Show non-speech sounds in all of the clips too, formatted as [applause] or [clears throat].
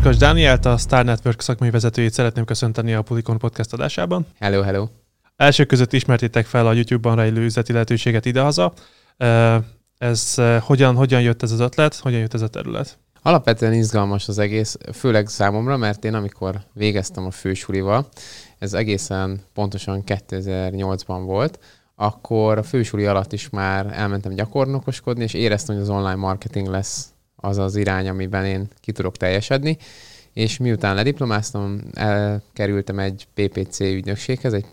Farkas Dánielt, a Star Network szakmai vezetőjét szeretném köszönteni a Pulikon podcast adásában. Hello, hello. Első között ismertétek fel a YouTube-ban rejlő üzleti lehetőséget idehaza. Ez hogyan, hogyan jött ez az ötlet, hogyan jött ez a terület? Alapvetően izgalmas az egész, főleg számomra, mert én amikor végeztem a fősulival, ez egészen pontosan 2008-ban volt, akkor a fősuli alatt is már elmentem gyakornokoskodni, és éreztem, hogy az online marketing lesz az az irány, amiben én ki tudok teljesedni. És miután lediplomáztam, elkerültem egy PPC ügynökséghez, egy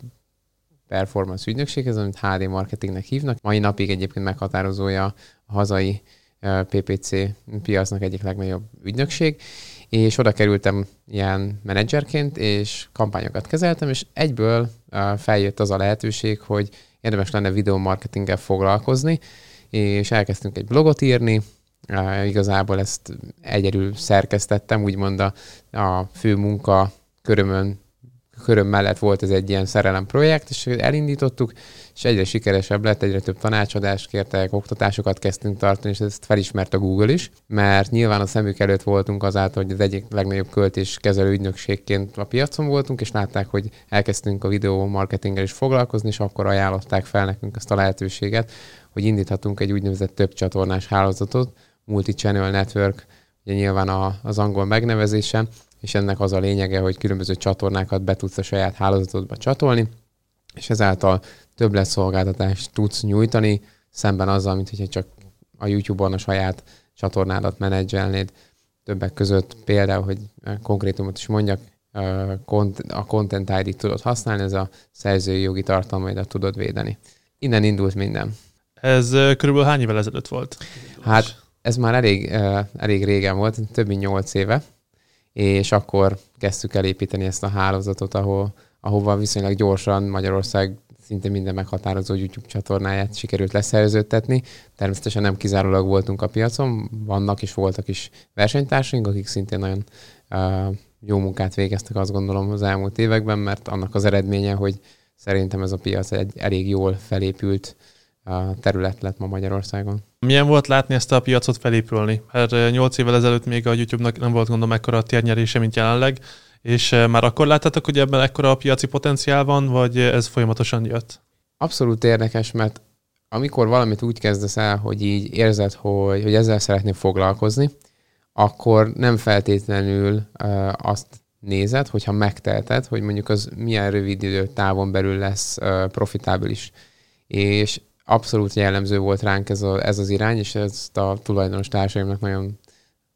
performance ügynökséghez, amit HD marketingnek hívnak. Mai napig egyébként meghatározója a hazai PPC piacnak egyik legnagyobb ügynökség, és oda kerültem ilyen menedzserként, és kampányokat kezeltem, és egyből feljött az a lehetőség, hogy érdemes lenne videomarketinggel foglalkozni, és elkezdtünk egy blogot írni, igazából ezt egyedül szerkesztettem, úgymond a, a fő munka körömön köröm mellett volt ez egy ilyen szerelem projekt, és elindítottuk, és egyre sikeresebb lett, egyre több tanácsadást kértek, oktatásokat kezdtünk tartani, és ezt felismert a Google is, mert nyilván a szemük előtt voltunk azáltal, hogy az egyik legnagyobb költés kezelő ügynökségként a piacon voltunk, és látták, hogy elkezdtünk a videó marketinggel is foglalkozni, és akkor ajánlották fel nekünk ezt a lehetőséget, hogy indíthatunk egy úgynevezett több csatornás hálózatot, multi-channel network, ugye nyilván a, az angol megnevezése, és ennek az a lényege, hogy különböző csatornákat be tudsz a saját hálózatodba csatolni, és ezáltal több lesz szolgáltatást tudsz nyújtani, szemben azzal, mint hogyha csak a YouTube-on a saját csatornádat menedzselnéd. Többek között például, hogy konkrétumot is mondjak, a Content ID-t tudod használni, ez a szerzői jogi tartalmaidat tudod védeni. Innen indult minden. Ez körülbelül hány évvel ezelőtt volt? Hát ez már elég, elég régen volt, több mint nyolc éve, és akkor kezdtük el építeni ezt a hálózatot, ahol, ahova viszonylag gyorsan Magyarország szinte minden meghatározó YouTube csatornáját sikerült leszerződtetni. Természetesen nem kizárólag voltunk a piacon, vannak és voltak is versenytársaink, akik szintén nagyon uh, jó munkát végeztek azt gondolom az elmúlt években, mert annak az eredménye, hogy szerintem ez a piac egy elég jól felépült terület lett ma Magyarországon. Milyen volt látni ezt a piacot felépülni? Mert 8 évvel ezelőtt még a YouTube-nak nem volt gondolom ekkora a térnyerése, mint jelenleg, és már akkor láttátok, hogy ebben ekkora a piaci potenciál van, vagy ez folyamatosan jött? Abszolút érdekes, mert amikor valamit úgy kezdesz el, hogy így érzed, hogy, hogy ezzel szeretnél foglalkozni, akkor nem feltétlenül uh, azt nézed, hogyha megtelted, hogy mondjuk az milyen rövid idő távon belül lesz uh, profitábilis. És abszolút jellemző volt ránk ez, a, ez az irány, és ezt a tulajdonos társaimnak nagyon,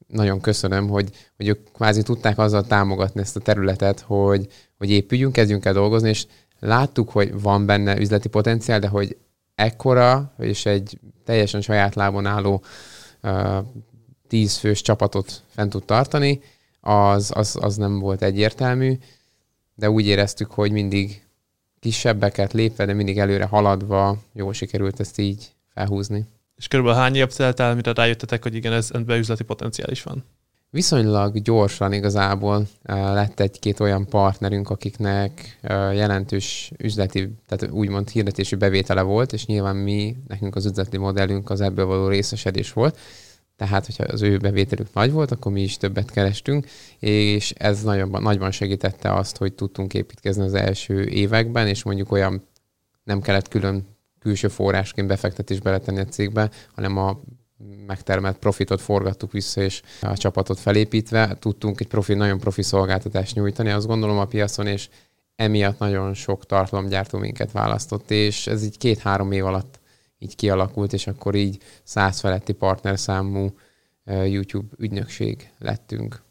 nagyon köszönöm, hogy, hogy ők kvázi tudták azzal támogatni ezt a területet, hogy, hogy épüljünk, kezdjünk el dolgozni, és láttuk, hogy van benne üzleti potenciál, de hogy ekkora, és egy teljesen saját lábon álló uh, tízfős csapatot fent tud tartani, az, az, az nem volt egyértelmű, de úgy éreztük, hogy mindig kisebbeket lépve, de mindig előre haladva jól sikerült ezt így felhúzni. És körülbelül hány év telt el, mire rájöttetek, hogy igen, ez ebben üzleti potenciál is van? Viszonylag gyorsan igazából lett egy-két olyan partnerünk, akiknek jelentős üzleti, tehát úgymond hirdetési bevétele volt, és nyilván mi, nekünk az üzleti modellünk az ebből való részesedés volt, tehát hogyha az ő bevételük nagy volt, akkor mi is többet kerestünk, és ez nagyon, nagyban segítette azt, hogy tudtunk építkezni az első években, és mondjuk olyan nem kellett külön külső forrásként befektetés beletenni a cégbe, hanem a megtermelt profitot forgattuk vissza, és a csapatot felépítve tudtunk egy profi, nagyon profi szolgáltatást nyújtani, azt gondolom a piacon, és emiatt nagyon sok tartalomgyártó minket választott, és ez így két-három év alatt így kialakult, és akkor így száz feletti partnerszámú YouTube ügynökség lettünk.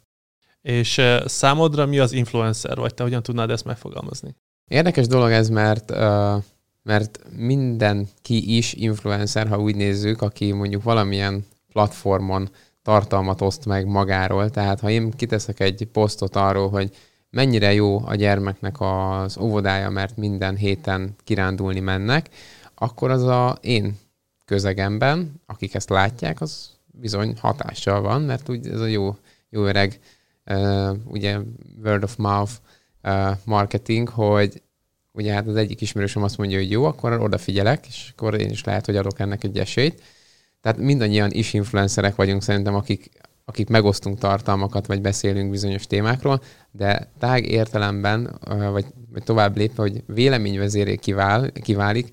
És számodra mi az influencer, vagy te hogyan tudnád ezt megfogalmazni? Érdekes dolog ez, mert mert mindenki is influencer, ha úgy nézzük, aki mondjuk valamilyen platformon tartalmat oszt meg magáról. Tehát ha én kiteszek egy posztot arról, hogy mennyire jó a gyermeknek az óvodája, mert minden héten kirándulni mennek, akkor az a én közegemben, akik ezt látják, az bizony hatással van, mert úgy ez a jó, jó öreg uh, ugye word of mouth uh, marketing, hogy ugye hát az egyik ismerősöm azt mondja, hogy jó, akkor odafigyelek, és akkor én is lehet, hogy adok ennek egy esélyt. Tehát mindannyian is influencerek vagyunk szerintem, akik akik megosztunk tartalmakat, vagy beszélünk bizonyos témákról, de tág értelemben, vagy, vagy tovább lépve, hogy véleményvezéré kivál, kiválik,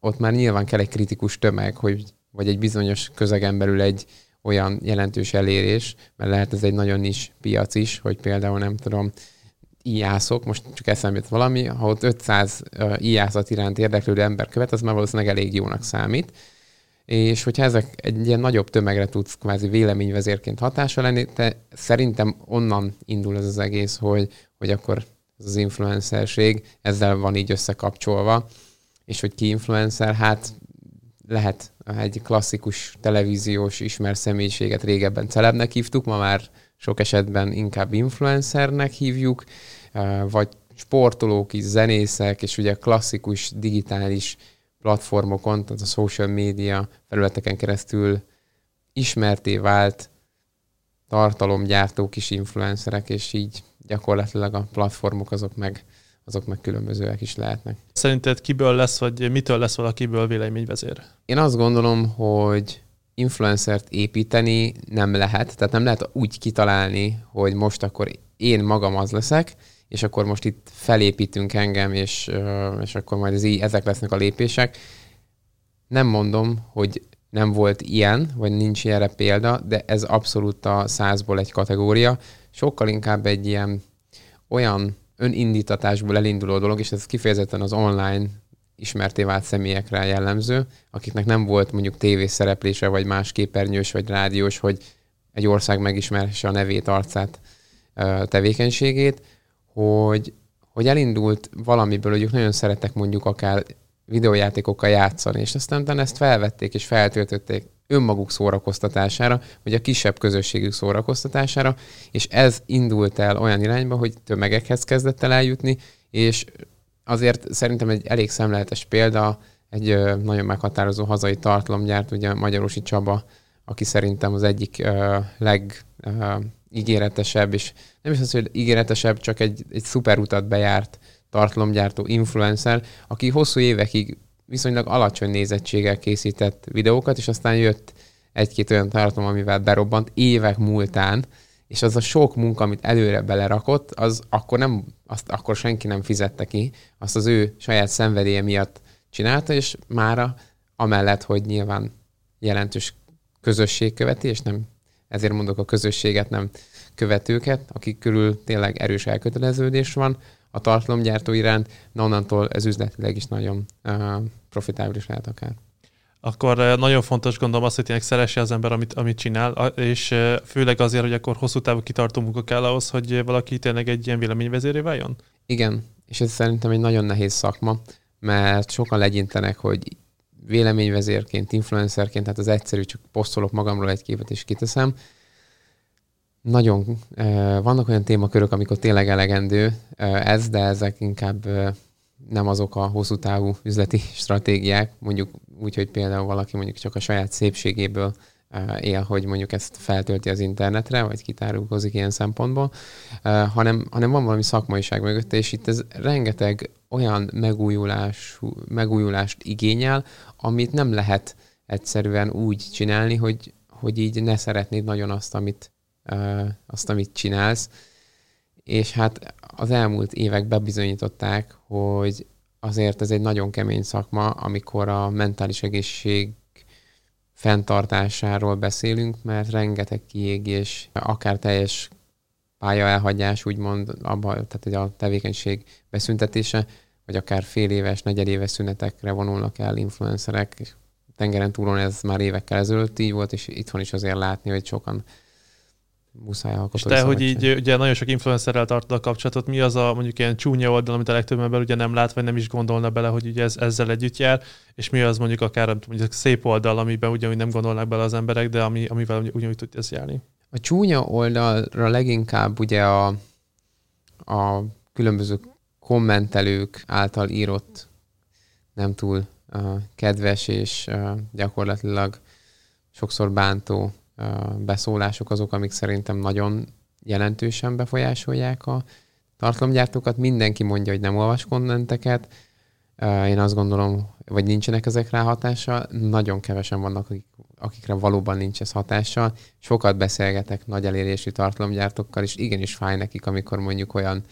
ott már nyilván kell egy kritikus tömeg, hogy, vagy egy bizonyos közegen belül egy olyan jelentős elérés, mert lehet ez egy nagyon is piac is, hogy például nem tudom, íjászok, most csak eszembe jut valami, ha ott 500 íjászat iránt érdeklődő ember követ, az már valószínűleg elég jónak számít. És hogyha ezek egy ilyen nagyobb tömegre tudsz kvázi véleményvezérként hatása lenni, te szerintem onnan indul ez az egész, hogy, hogy akkor az influencerség ezzel van így összekapcsolva, és hogy ki influencer, hát lehet egy klasszikus televíziós ismert személyiséget régebben celebnek hívtuk, ma már sok esetben inkább influencernek hívjuk, vagy sportolók is, zenészek, és ugye klasszikus digitális platformokon, tehát a social media felületeken keresztül ismerté vált tartalomgyártók is influencerek, és így gyakorlatilag a platformok azok meg, azok meg különbözőek is lehetnek. Szerinted kiből lesz, vagy mitől lesz valakiből véleményvezér? Én azt gondolom, hogy influencert építeni nem lehet, tehát nem lehet úgy kitalálni, hogy most akkor én magam az leszek, és akkor most itt felépítünk engem, és, és akkor majd ez így, ezek lesznek a lépések. Nem mondom, hogy nem volt ilyen, vagy nincs ilyenre példa, de ez abszolút a százból egy kategória. Sokkal inkább egy ilyen olyan önindítatásból elinduló dolog, és ez kifejezetten az online ismerté vált személyekre jellemző, akiknek nem volt mondjuk tévés szereplése, vagy más képernyős, vagy rádiós, hogy egy ország megismerhesse a nevét, arcát, tevékenységét, hogy, hogy elindult valamiből, hogy ők nagyon szeretek mondjuk akár videójátékokkal játszani, és aztán ezt felvették és feltöltötték önmaguk szórakoztatására, vagy a kisebb közösségük szórakoztatására, és ez indult el olyan irányba, hogy tömegekhez kezdett el eljutni, és azért szerintem egy elég szemléletes példa, egy nagyon meghatározó hazai tartalomgyárt, ugye Magyarosi Csaba, aki szerintem az egyik ö, leg és nem is az, hogy ígéretesebb, csak egy, egy szuper utat bejárt tartalomgyártó influencer, aki hosszú évekig viszonylag alacsony nézettséggel készített videókat, és aztán jött egy-két olyan tartalom, amivel berobbant évek múltán, és az a sok munka, amit előre belerakott, az akkor, nem, azt akkor senki nem fizette ki, azt az ő saját szenvedélye miatt csinálta, és mára amellett, hogy nyilván jelentős közösség követi, és nem ezért mondok a közösséget, nem követőket, akik körül tényleg erős elköteleződés van a tartalomgyártó iránt, na onnantól ez üzletileg is nagyon profitábilis lehet akár. Akkor nagyon fontos gondolom azt, hogy tényleg szeresse az ember, amit, amit csinál, és főleg azért, hogy akkor hosszú távú kitartó munka kell ahhoz, hogy valaki tényleg egy ilyen véleményvezéré váljon? Igen, és ez szerintem egy nagyon nehéz szakma, mert sokan legyintenek, hogy véleményvezérként, influencerként, tehát az egyszerű, csak posztolok magamról egy képet és kiteszem. Nagyon vannak olyan témakörök, amikor tényleg elegendő ez, de ezek inkább nem azok a hosszú távú üzleti [laughs] stratégiák, mondjuk úgy, hogy például valaki mondjuk csak a saját szépségéből él, hogy mondjuk ezt feltölti az internetre, vagy kitárulkozik ilyen szempontból, hanem, hanem van valami szakmaiság mögötte, és itt ez rengeteg olyan megújulás, megújulást igényel, amit nem lehet egyszerűen úgy csinálni, hogy, hogy így ne szeretnéd nagyon azt, amit, azt, amit csinálsz. És hát az elmúlt évek bebizonyították, hogy azért ez egy nagyon kemény szakma, amikor a mentális egészség fenntartásáról beszélünk, mert rengeteg kiégés, akár teljes pálya elhagyás, úgymond, abba, tehát a tevékenység beszüntetése, vagy akár fél éves, negyedéves szünetekre vonulnak el influencerek. Tengeren túlon ez már évekkel ezelőtt így volt, és itthon is azért látni, hogy sokan muszáj alkotói És te, hogy így ugye nagyon sok influencerrel tartod a kapcsolatot, mi az a mondjuk ilyen csúnya oldal, amit a legtöbb ember ugye nem lát, vagy nem is gondolna bele, hogy ugye ez, ezzel együtt jár, és mi az mondjuk akár mondjuk szép oldal, amiben ugyanúgy nem gondolnak bele az emberek, de ami, amivel ugyanúgy tud ez járni? A csúnya oldalra leginkább ugye a, a különböző kommentelők által írott nem túl uh, kedves és uh, gyakorlatilag sokszor bántó beszólások azok, amik szerintem nagyon jelentősen befolyásolják a tartalomgyártókat. Mindenki mondja, hogy nem olvas kommenteket, Én azt gondolom, vagy nincsenek ezek rá hatással. Nagyon kevesen vannak, akik, akikre valóban nincs ez hatással. Sokat beszélgetek nagy elérésű tartalomgyártókkal, és igenis fáj nekik, amikor mondjuk olyan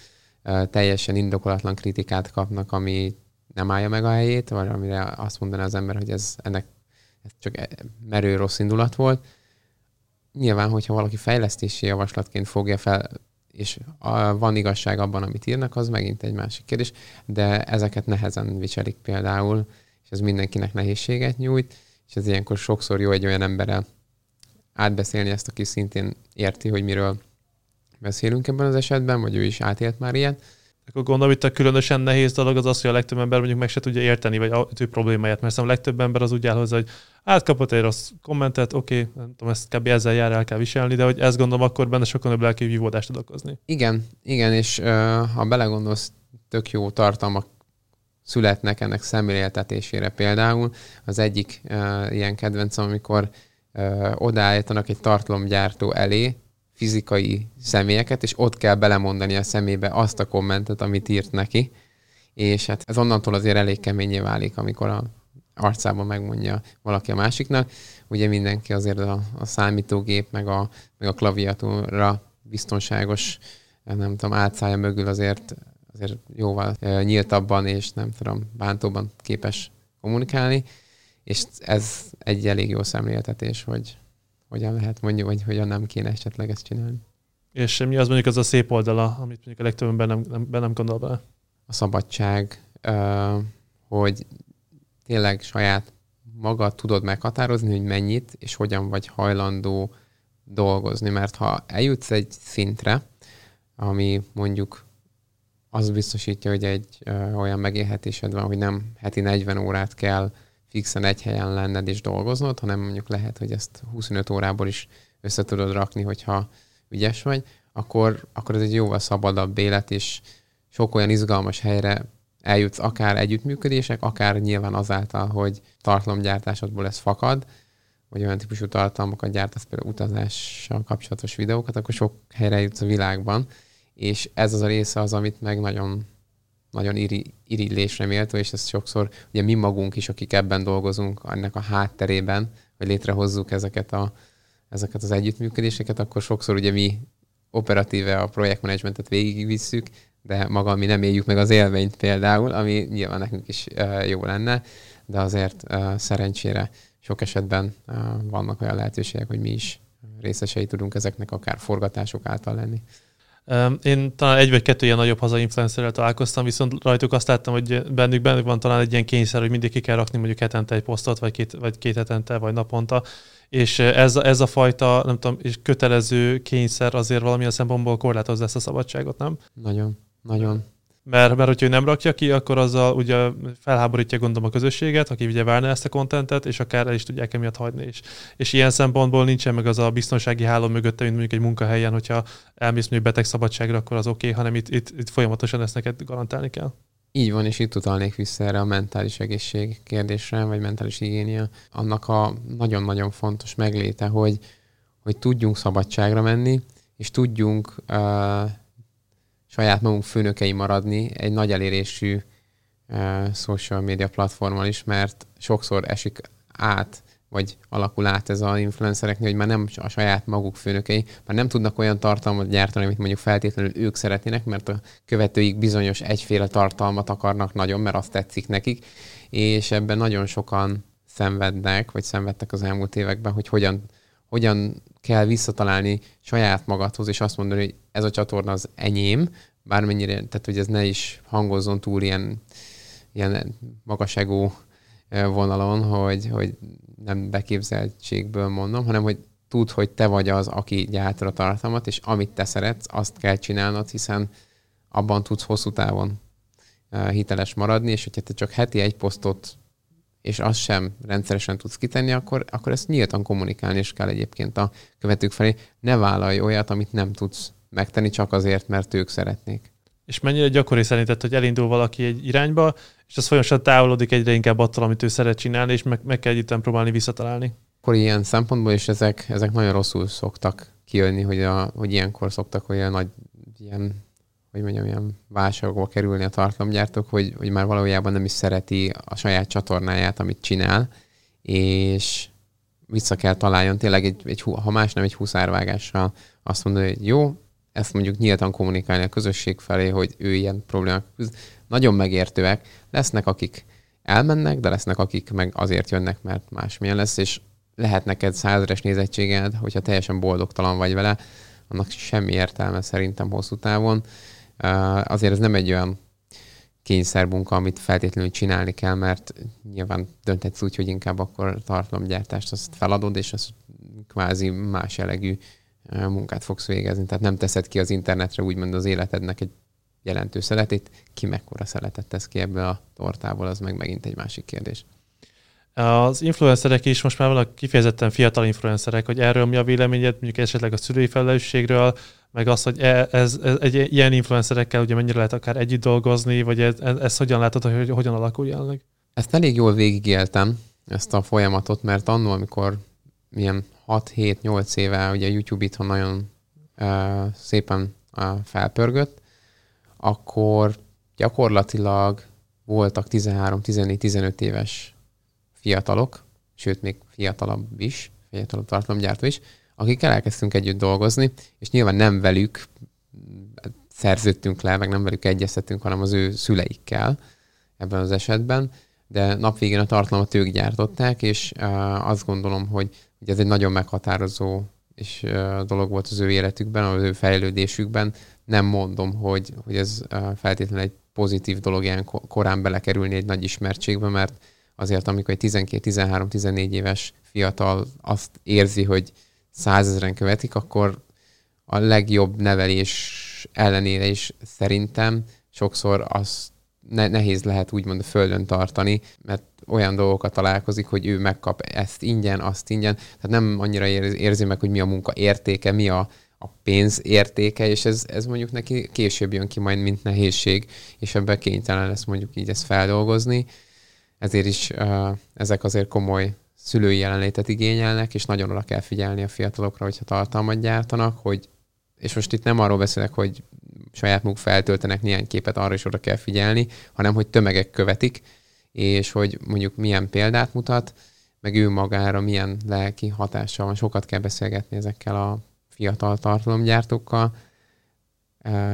teljesen indokolatlan kritikát kapnak, ami nem állja meg a helyét, vagy amire azt mondaná az ember, hogy ez ennek ez csak e, merő rossz indulat volt. Nyilván, hogyha valaki fejlesztési javaslatként fogja fel, és van igazság abban, amit írnak, az megint egy másik kérdés, de ezeket nehezen viselik például, és ez mindenkinek nehézséget nyújt, és ez ilyenkor sokszor jó egy olyan emberrel átbeszélni ezt, aki szintén érti, hogy miről beszélünk ebben az esetben, vagy ő is átélt már ilyet, akkor gondolom, hogy a különösen nehéz dolog az az, hogy a legtöbb ember mondjuk meg se tudja érteni, vagy a ő problémáját, mert a legtöbb ember az úgy áll hozzá, hogy átkapott egy rossz kommentet, oké, nem tudom, ezt kb. ezzel jár el kell viselni, de hogy ezt gondolom, akkor benne sokkal nagyobb lelki vívódást tud okozni. Igen, igen, és uh, ha belegondolsz, tök jó tartalmak születnek ennek szemléltetésére például. Az egyik ilyen kedvencem, amikor uh, odaállítanak egy tartalomgyártó elé, fizikai személyeket, és ott kell belemondani a szemébe azt a kommentet, amit írt neki, és hát ez onnantól azért elég keményé válik, amikor a arcában megmondja valaki a másiknak. Ugye mindenki azért a, a számítógép, meg a, meg a klaviatúra biztonságos, nem tudom, átszája mögül azért, azért jóval nyíltabban és nem tudom, bántóban képes kommunikálni, és ez egy elég jó szemléltetés, hogy, hogyan lehet mondjuk, vagy hogyan nem kéne esetleg ezt csinálni. És mi az mondjuk az a szép oldala, amit mondjuk a legtöbben nem, nem, nem gondol bele? A szabadság, hogy tényleg saját magad tudod meghatározni, hogy mennyit és hogyan vagy hajlandó dolgozni, mert ha eljutsz egy szintre, ami mondjuk az biztosítja, hogy egy ö, olyan megélhetésed van, hogy nem heti 40 órát kell fixen egy helyen lenned és dolgoznod, hanem mondjuk lehet, hogy ezt 25 órából is össze tudod rakni, hogyha ügyes vagy, akkor, akkor ez egy jóval szabadabb élet, és sok olyan izgalmas helyre eljutsz akár együttműködések, akár nyilván azáltal, hogy tartalomgyártásodból ez fakad, vagy olyan típusú tartalmakat gyártasz, például utazással kapcsolatos videókat, akkor sok helyre jutsz a világban, és ez az a része az, amit meg nagyon nagyon iri, irillésre méltó, és ez sokszor ugye mi magunk is, akik ebben dolgozunk, ennek a hátterében, hogy létrehozzuk ezeket, a, ezeket az együttműködéseket, akkor sokszor ugye mi operatíve a projektmenedzsmentet végigvisszük, de maga mi nem éljük meg az élményt például, ami nyilván nekünk is jó lenne, de azért szerencsére sok esetben vannak olyan lehetőségek, hogy mi is részesei tudunk ezeknek akár forgatások által lenni. Én talán egy vagy kettő ilyen nagyobb hazai influencerrel találkoztam, viszont rajtuk azt láttam, hogy bennük, bennük van talán egy ilyen kényszer, hogy mindig ki kell rakni mondjuk hetente egy posztot, vagy két, vagy két hetente, vagy naponta, és ez, ez a fajta, nem tudom, és kötelező kényszer azért valamilyen szempontból korlátozza ezt a szabadságot, nem? Nagyon, nagyon. Mert, mert hogyha ő nem rakja ki, akkor azzal ugye felháborítja gondolom a közösséget, aki ugye várna ezt a kontentet, és akár el is tudják emiatt hagyni is. És ilyen szempontból nincsen meg az a biztonsági háló mögötte, mint mondjuk egy munkahelyen, hogyha elmész mondjuk beteg szabadságra, akkor az oké, okay, hanem itt, itt, itt folyamatosan ezt neked garantálni kell. Így van, és itt utalnék vissza erre a mentális egészség kérdésre, vagy mentális higiénia. Annak a nagyon-nagyon fontos megléte, hogy, hogy tudjunk szabadságra menni, és tudjunk uh, saját magunk főnökei maradni egy nagy elérésű uh, social media platformon is, mert sokszor esik át, vagy alakul át ez az influencereknél, hogy már nem a saját maguk főnökei, már nem tudnak olyan tartalmat gyártani, amit mondjuk feltétlenül ők szeretnének, mert a követőik bizonyos egyféle tartalmat akarnak nagyon, mert azt tetszik nekik, és ebben nagyon sokan szenvednek, vagy szenvedtek az elmúlt években, hogy hogyan, hogyan kell visszatalálni saját magadhoz, és azt mondani, hogy ez a csatorna az enyém, bármennyire, tehát hogy ez ne is hangozzon túl ilyen, ilyen magasegó vonalon, hogy, hogy nem beképzeltségből mondom, hanem hogy tudd, hogy te vagy az, aki gyártod a tartalmat, és amit te szeretsz, azt kell csinálnod, hiszen abban tudsz hosszú távon hiteles maradni, és hogyha te csak heti egy posztot és azt sem rendszeresen tudsz kitenni, akkor, akkor ezt nyíltan kommunikálni is kell egyébként a követők felé. Ne vállalj olyat, amit nem tudsz megtenni csak azért, mert ők szeretnék. És mennyire gyakori szerinted, hogy elindul valaki egy irányba, és az folyamatosan távolodik egyre inkább attól, amit ő szeret csinálni, és meg, meg kell együtt próbálni visszatalálni? Akkor ilyen szempontból is ezek, ezek nagyon rosszul szoktak kijönni, hogy, a, hogy ilyenkor szoktak olyan nagy ilyen hogy mondjam, ilyen válságokba kerülni a tartalomgyártók, hogy, hogy már valójában nem is szereti a saját csatornáját, amit csinál, és vissza kell találjon tényleg, egy, egy, ha más nem egy huszárvágással azt mondani, hogy jó, ezt mondjuk nyíltan kommunikálni a közösség felé, hogy ő ilyen problémák. Nagyon megértőek. Lesznek, akik elmennek, de lesznek, akik meg azért jönnek, mert másmilyen lesz, és lehet neked százeres nézettséged, hogyha teljesen boldogtalan vagy vele, annak semmi értelme szerintem hosszú távon. Azért ez nem egy olyan kényszermunka, amit feltétlenül csinálni kell, mert nyilván dönthetsz úgy, hogy inkább akkor tartalomgyártást azt feladod, és az kvázi más jellegű munkát fogsz végezni. Tehát nem teszed ki az internetre úgymond az életednek egy jelentős szeletét. Ki mekkora szeletet tesz ki ebből a tortából, az meg megint egy másik kérdés. Az influencerek is most már vannak kifejezetten fiatal influencerek, hogy erről mi a véleményed, mondjuk esetleg a szülői felelősségről, meg az, hogy e, ez, ez, egy ilyen influencerekkel ugye mennyire lehet akár együtt dolgozni, vagy ez, ez, ez hogyan látod, hogy hogyan alakul jelenleg? Ezt elég jól végigéltem, ezt a folyamatot, mert annól, amikor milyen 6-7-8 éve ugye YouTube itthon nagyon uh, szépen uh, felpörgött, akkor gyakorlatilag voltak 13-14-15 éves fiatalok, sőt még fiatalabb is, fiatalabb tartalomgyártó is, akikkel elkezdtünk együtt dolgozni, és nyilván nem velük szerződtünk le, meg nem velük egyeztetünk, hanem az ő szüleikkel ebben az esetben, de napvégén a tartalmat ők gyártották, és azt gondolom, hogy, hogy ez egy nagyon meghatározó és dolog volt az ő életükben, az ő fejlődésükben. Nem mondom, hogy, hogy ez feltétlenül egy pozitív dolog ilyen korán belekerülni egy nagy ismertségbe, mert azért amikor egy 12-13-14 éves fiatal azt érzi, hogy százezeren követik, akkor a legjobb nevelés ellenére is szerintem sokszor az ne, nehéz lehet úgymond a földön tartani, mert olyan dolgokat találkozik, hogy ő megkap ezt ingyen, azt ingyen, tehát nem annyira érzi meg, hogy mi a munka értéke, mi a, a pénz értéke, és ez, ez mondjuk neki később jön ki majd, mint nehézség, és ebben kénytelen lesz mondjuk így ezt feldolgozni. Ezért is uh, ezek azért komoly szülői jelenlétet igényelnek, és nagyon oda kell figyelni a fiatalokra, hogyha tartalmat gyártanak, hogy és most itt nem arról beszélek, hogy saját maguk feltöltenek néhány képet, arra is oda kell figyelni, hanem hogy tömegek követik, és hogy mondjuk milyen példát mutat, meg ő magára milyen lelki hatással van. Sokat kell beszélgetni ezekkel a fiatal tartalomgyártókkal,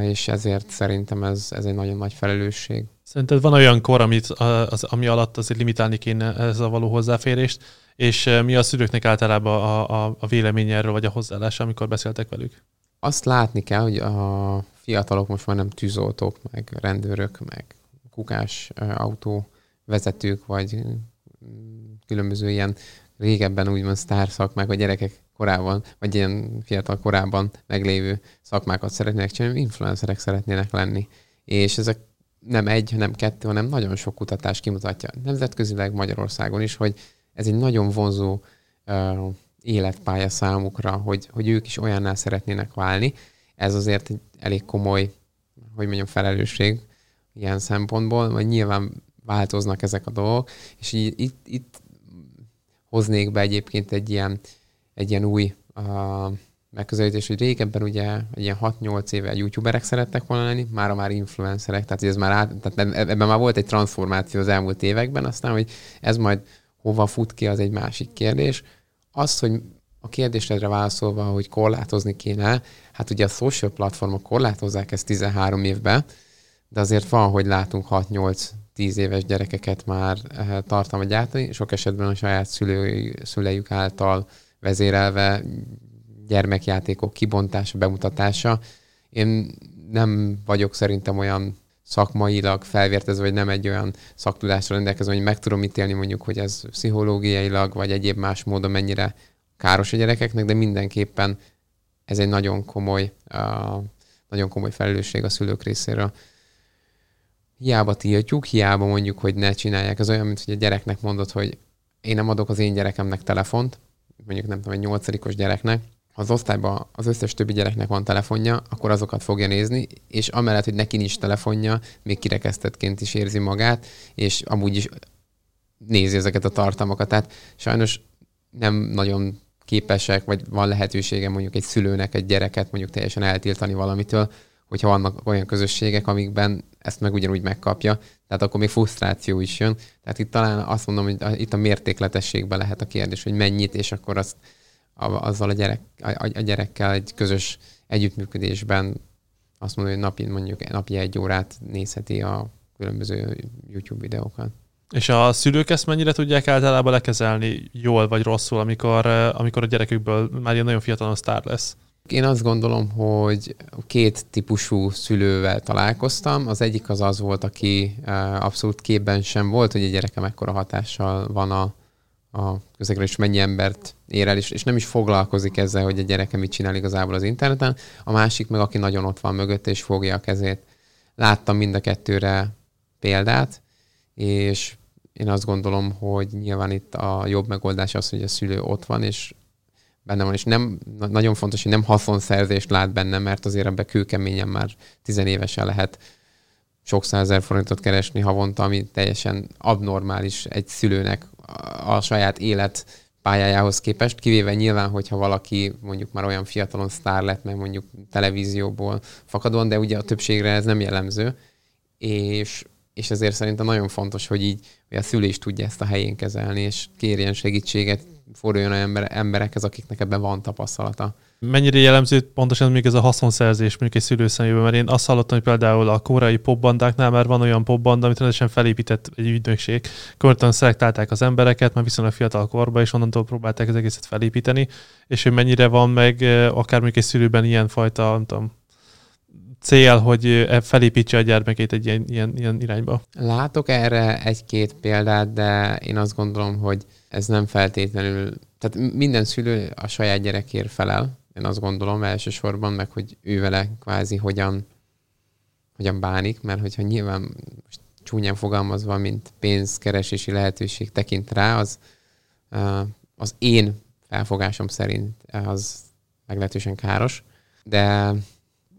és ezért szerintem ez, ez egy nagyon nagy felelősség. Szerinted van olyan kor, amit, az, ami alatt azért limitálni kéne ez a való hozzáférést, és mi a szülőknek általában a, a, a véleménye erről, vagy a hozzáállása, amikor beszéltek velük? Azt látni kell, hogy a fiatalok most már nem tűzoltók, meg rendőrök, meg kukás autó vezetők, vagy különböző ilyen régebben úgymond sztár szakmák, vagy gyerekek korábban, vagy ilyen fiatal korában meglévő szakmákat szeretnének csinálni, influencerek szeretnének lenni. És ezek nem egy, nem kettő, hanem nagyon sok kutatás kimutatja nemzetközileg Magyarországon is, hogy ez egy nagyon vonzó uh, életpálya számukra, hogy, hogy ők is olyanná szeretnének válni. Ez azért egy elég komoly, hogy mondjam, felelősség ilyen szempontból, vagy nyilván változnak ezek a dolgok, és így, itt, itt hoznék be egyébként egy ilyen, egy ilyen új uh, megközelítés, hogy régebben ugye egy ilyen 6-8 éve youtuberek szerettek volna lenni, mára már influencerek, tehát ez már át, tehát ebben már volt egy transformáció az elmúlt években, aztán, hogy ez majd hova fut ki, az egy másik kérdés. Az, hogy a kérdésedre válaszolva, hogy korlátozni kéne, hát ugye a social platformok korlátozzák ezt 13 évben, de azért van, hogy látunk 6-8 10 éves gyerekeket már eh, tartalmat gyártani, sok esetben a saját szülői, szülejük által vezérelve gyermekjátékok kibontása, bemutatása. Én nem vagyok szerintem olyan szakmailag felvértezve, vagy nem egy olyan szaktudásra rendelkező, hogy meg tudom ítélni mondjuk, hogy ez pszichológiailag, vagy egyéb más módon mennyire káros a gyerekeknek, de mindenképpen ez egy nagyon komoly, uh, nagyon komoly felelősség a szülők részéről. Hiába tiltjuk, hiába mondjuk, hogy ne csinálják. Ez olyan, mint hogy a gyereknek mondod, hogy én nem adok az én gyerekemnek telefont, mondjuk nem tudom, egy nyolcadikos gyereknek, ha az osztályban az összes többi gyereknek van telefonja, akkor azokat fogja nézni, és amellett, hogy neki nincs telefonja, még kirekesztettként is érzi magát, és amúgy is nézi ezeket a tartalmakat. Tehát sajnos nem nagyon képesek, vagy van lehetősége mondjuk egy szülőnek egy gyereket mondjuk teljesen eltiltani valamitől, hogyha vannak olyan közösségek, amikben ezt meg ugyanúgy megkapja, tehát akkor még frusztráció is jön. Tehát itt talán azt mondom, hogy itt a mértékletességben lehet a kérdés, hogy mennyit, és akkor azt azzal a, gyerek, a, a gyerekkel egy közös együttműködésben azt mondom, hogy napi, mondjuk napi egy órát nézheti a különböző YouTube videókat. És a szülők ezt mennyire tudják általában lekezelni jól vagy rosszul, amikor, amikor a gyerekükből már ilyen nagyon fiatalon sztár lesz? Én azt gondolom, hogy két típusú szülővel találkoztam. Az egyik az az volt, aki abszolút képben sem volt, hogy a gyerekem ekkora hatással van a, a közegre, és mennyi embert ér el, és, és nem is foglalkozik ezzel, hogy a gyereke mit csinál igazából az interneten. A másik meg, aki nagyon ott van mögött, és fogja a kezét. Láttam mind a kettőre példát, és én azt gondolom, hogy nyilván itt a jobb megoldás az, hogy a szülő ott van, és benne van, és nem, nagyon fontos, hogy nem haszonszerzést lát benne, mert azért ebbe kőkeményen már tizenévesen lehet sok százezer forintot keresni havonta, ami teljesen abnormális egy szülőnek a saját élet pályájához képest, kivéve nyilván, hogyha valaki mondjuk már olyan fiatalon sztár lett, meg mondjuk televízióból fakadóan, de ugye a többségre ez nem jellemző, és, és ezért szerintem nagyon fontos, hogy így hogy a szülés tudja ezt a helyén kezelni, és kérjen segítséget, forduljon olyan ember, emberekhez, akiknek ebben van tapasztalata. Mennyire jellemző pontosan még ez a haszonszerzés mondjuk egy szülő szemében, mert én azt hallottam, hogy például a korai popbandáknál már van olyan popbanda, amit rendesen felépített egy ügynökség. Konkrétan szelektálták az embereket, már viszonylag fiatal korban, és onnantól próbálták az egészet felépíteni, és hogy mennyire van meg akár mondjuk egy szülőben ilyen fajta, nem tudom, cél, hogy e felépítse a gyermekét egy ilyen, ilyen, ilyen irányba. Látok erre egy-két példát, de én azt gondolom, hogy ez nem feltétlenül, tehát minden szülő a saját gyerekért felel, én azt gondolom elsősorban, meg hogy ő vele kvázi hogyan, hogyan bánik, mert hogyha nyilván most csúnyán fogalmazva, mint pénzkeresési lehetőség tekint rá, az, az én felfogásom szerint az meglehetősen káros, de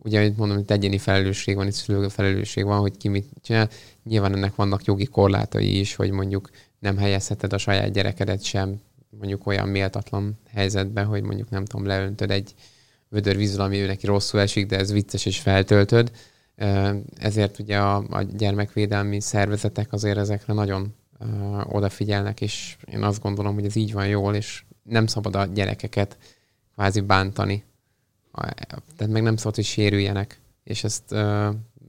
ugye, amit mondom, hogy egyéni felelősség van, itt szülő felelősség van, hogy ki mit csinál. Nyilván ennek vannak jogi korlátai is, hogy mondjuk nem helyezheted a saját gyerekedet sem mondjuk olyan méltatlan helyzetbe, hogy mondjuk nem tudom, leöntöd egy vödör vízzel, ami ő neki rosszul esik, de ez vicces és feltöltöd. Ezért ugye a, a gyermekvédelmi szervezetek azért ezekre nagyon odafigyelnek, és én azt gondolom, hogy ez így van jól, és nem szabad a gyerekeket kvázi bántani. Tehát meg nem szabad, hogy sérüljenek. És ezt uh,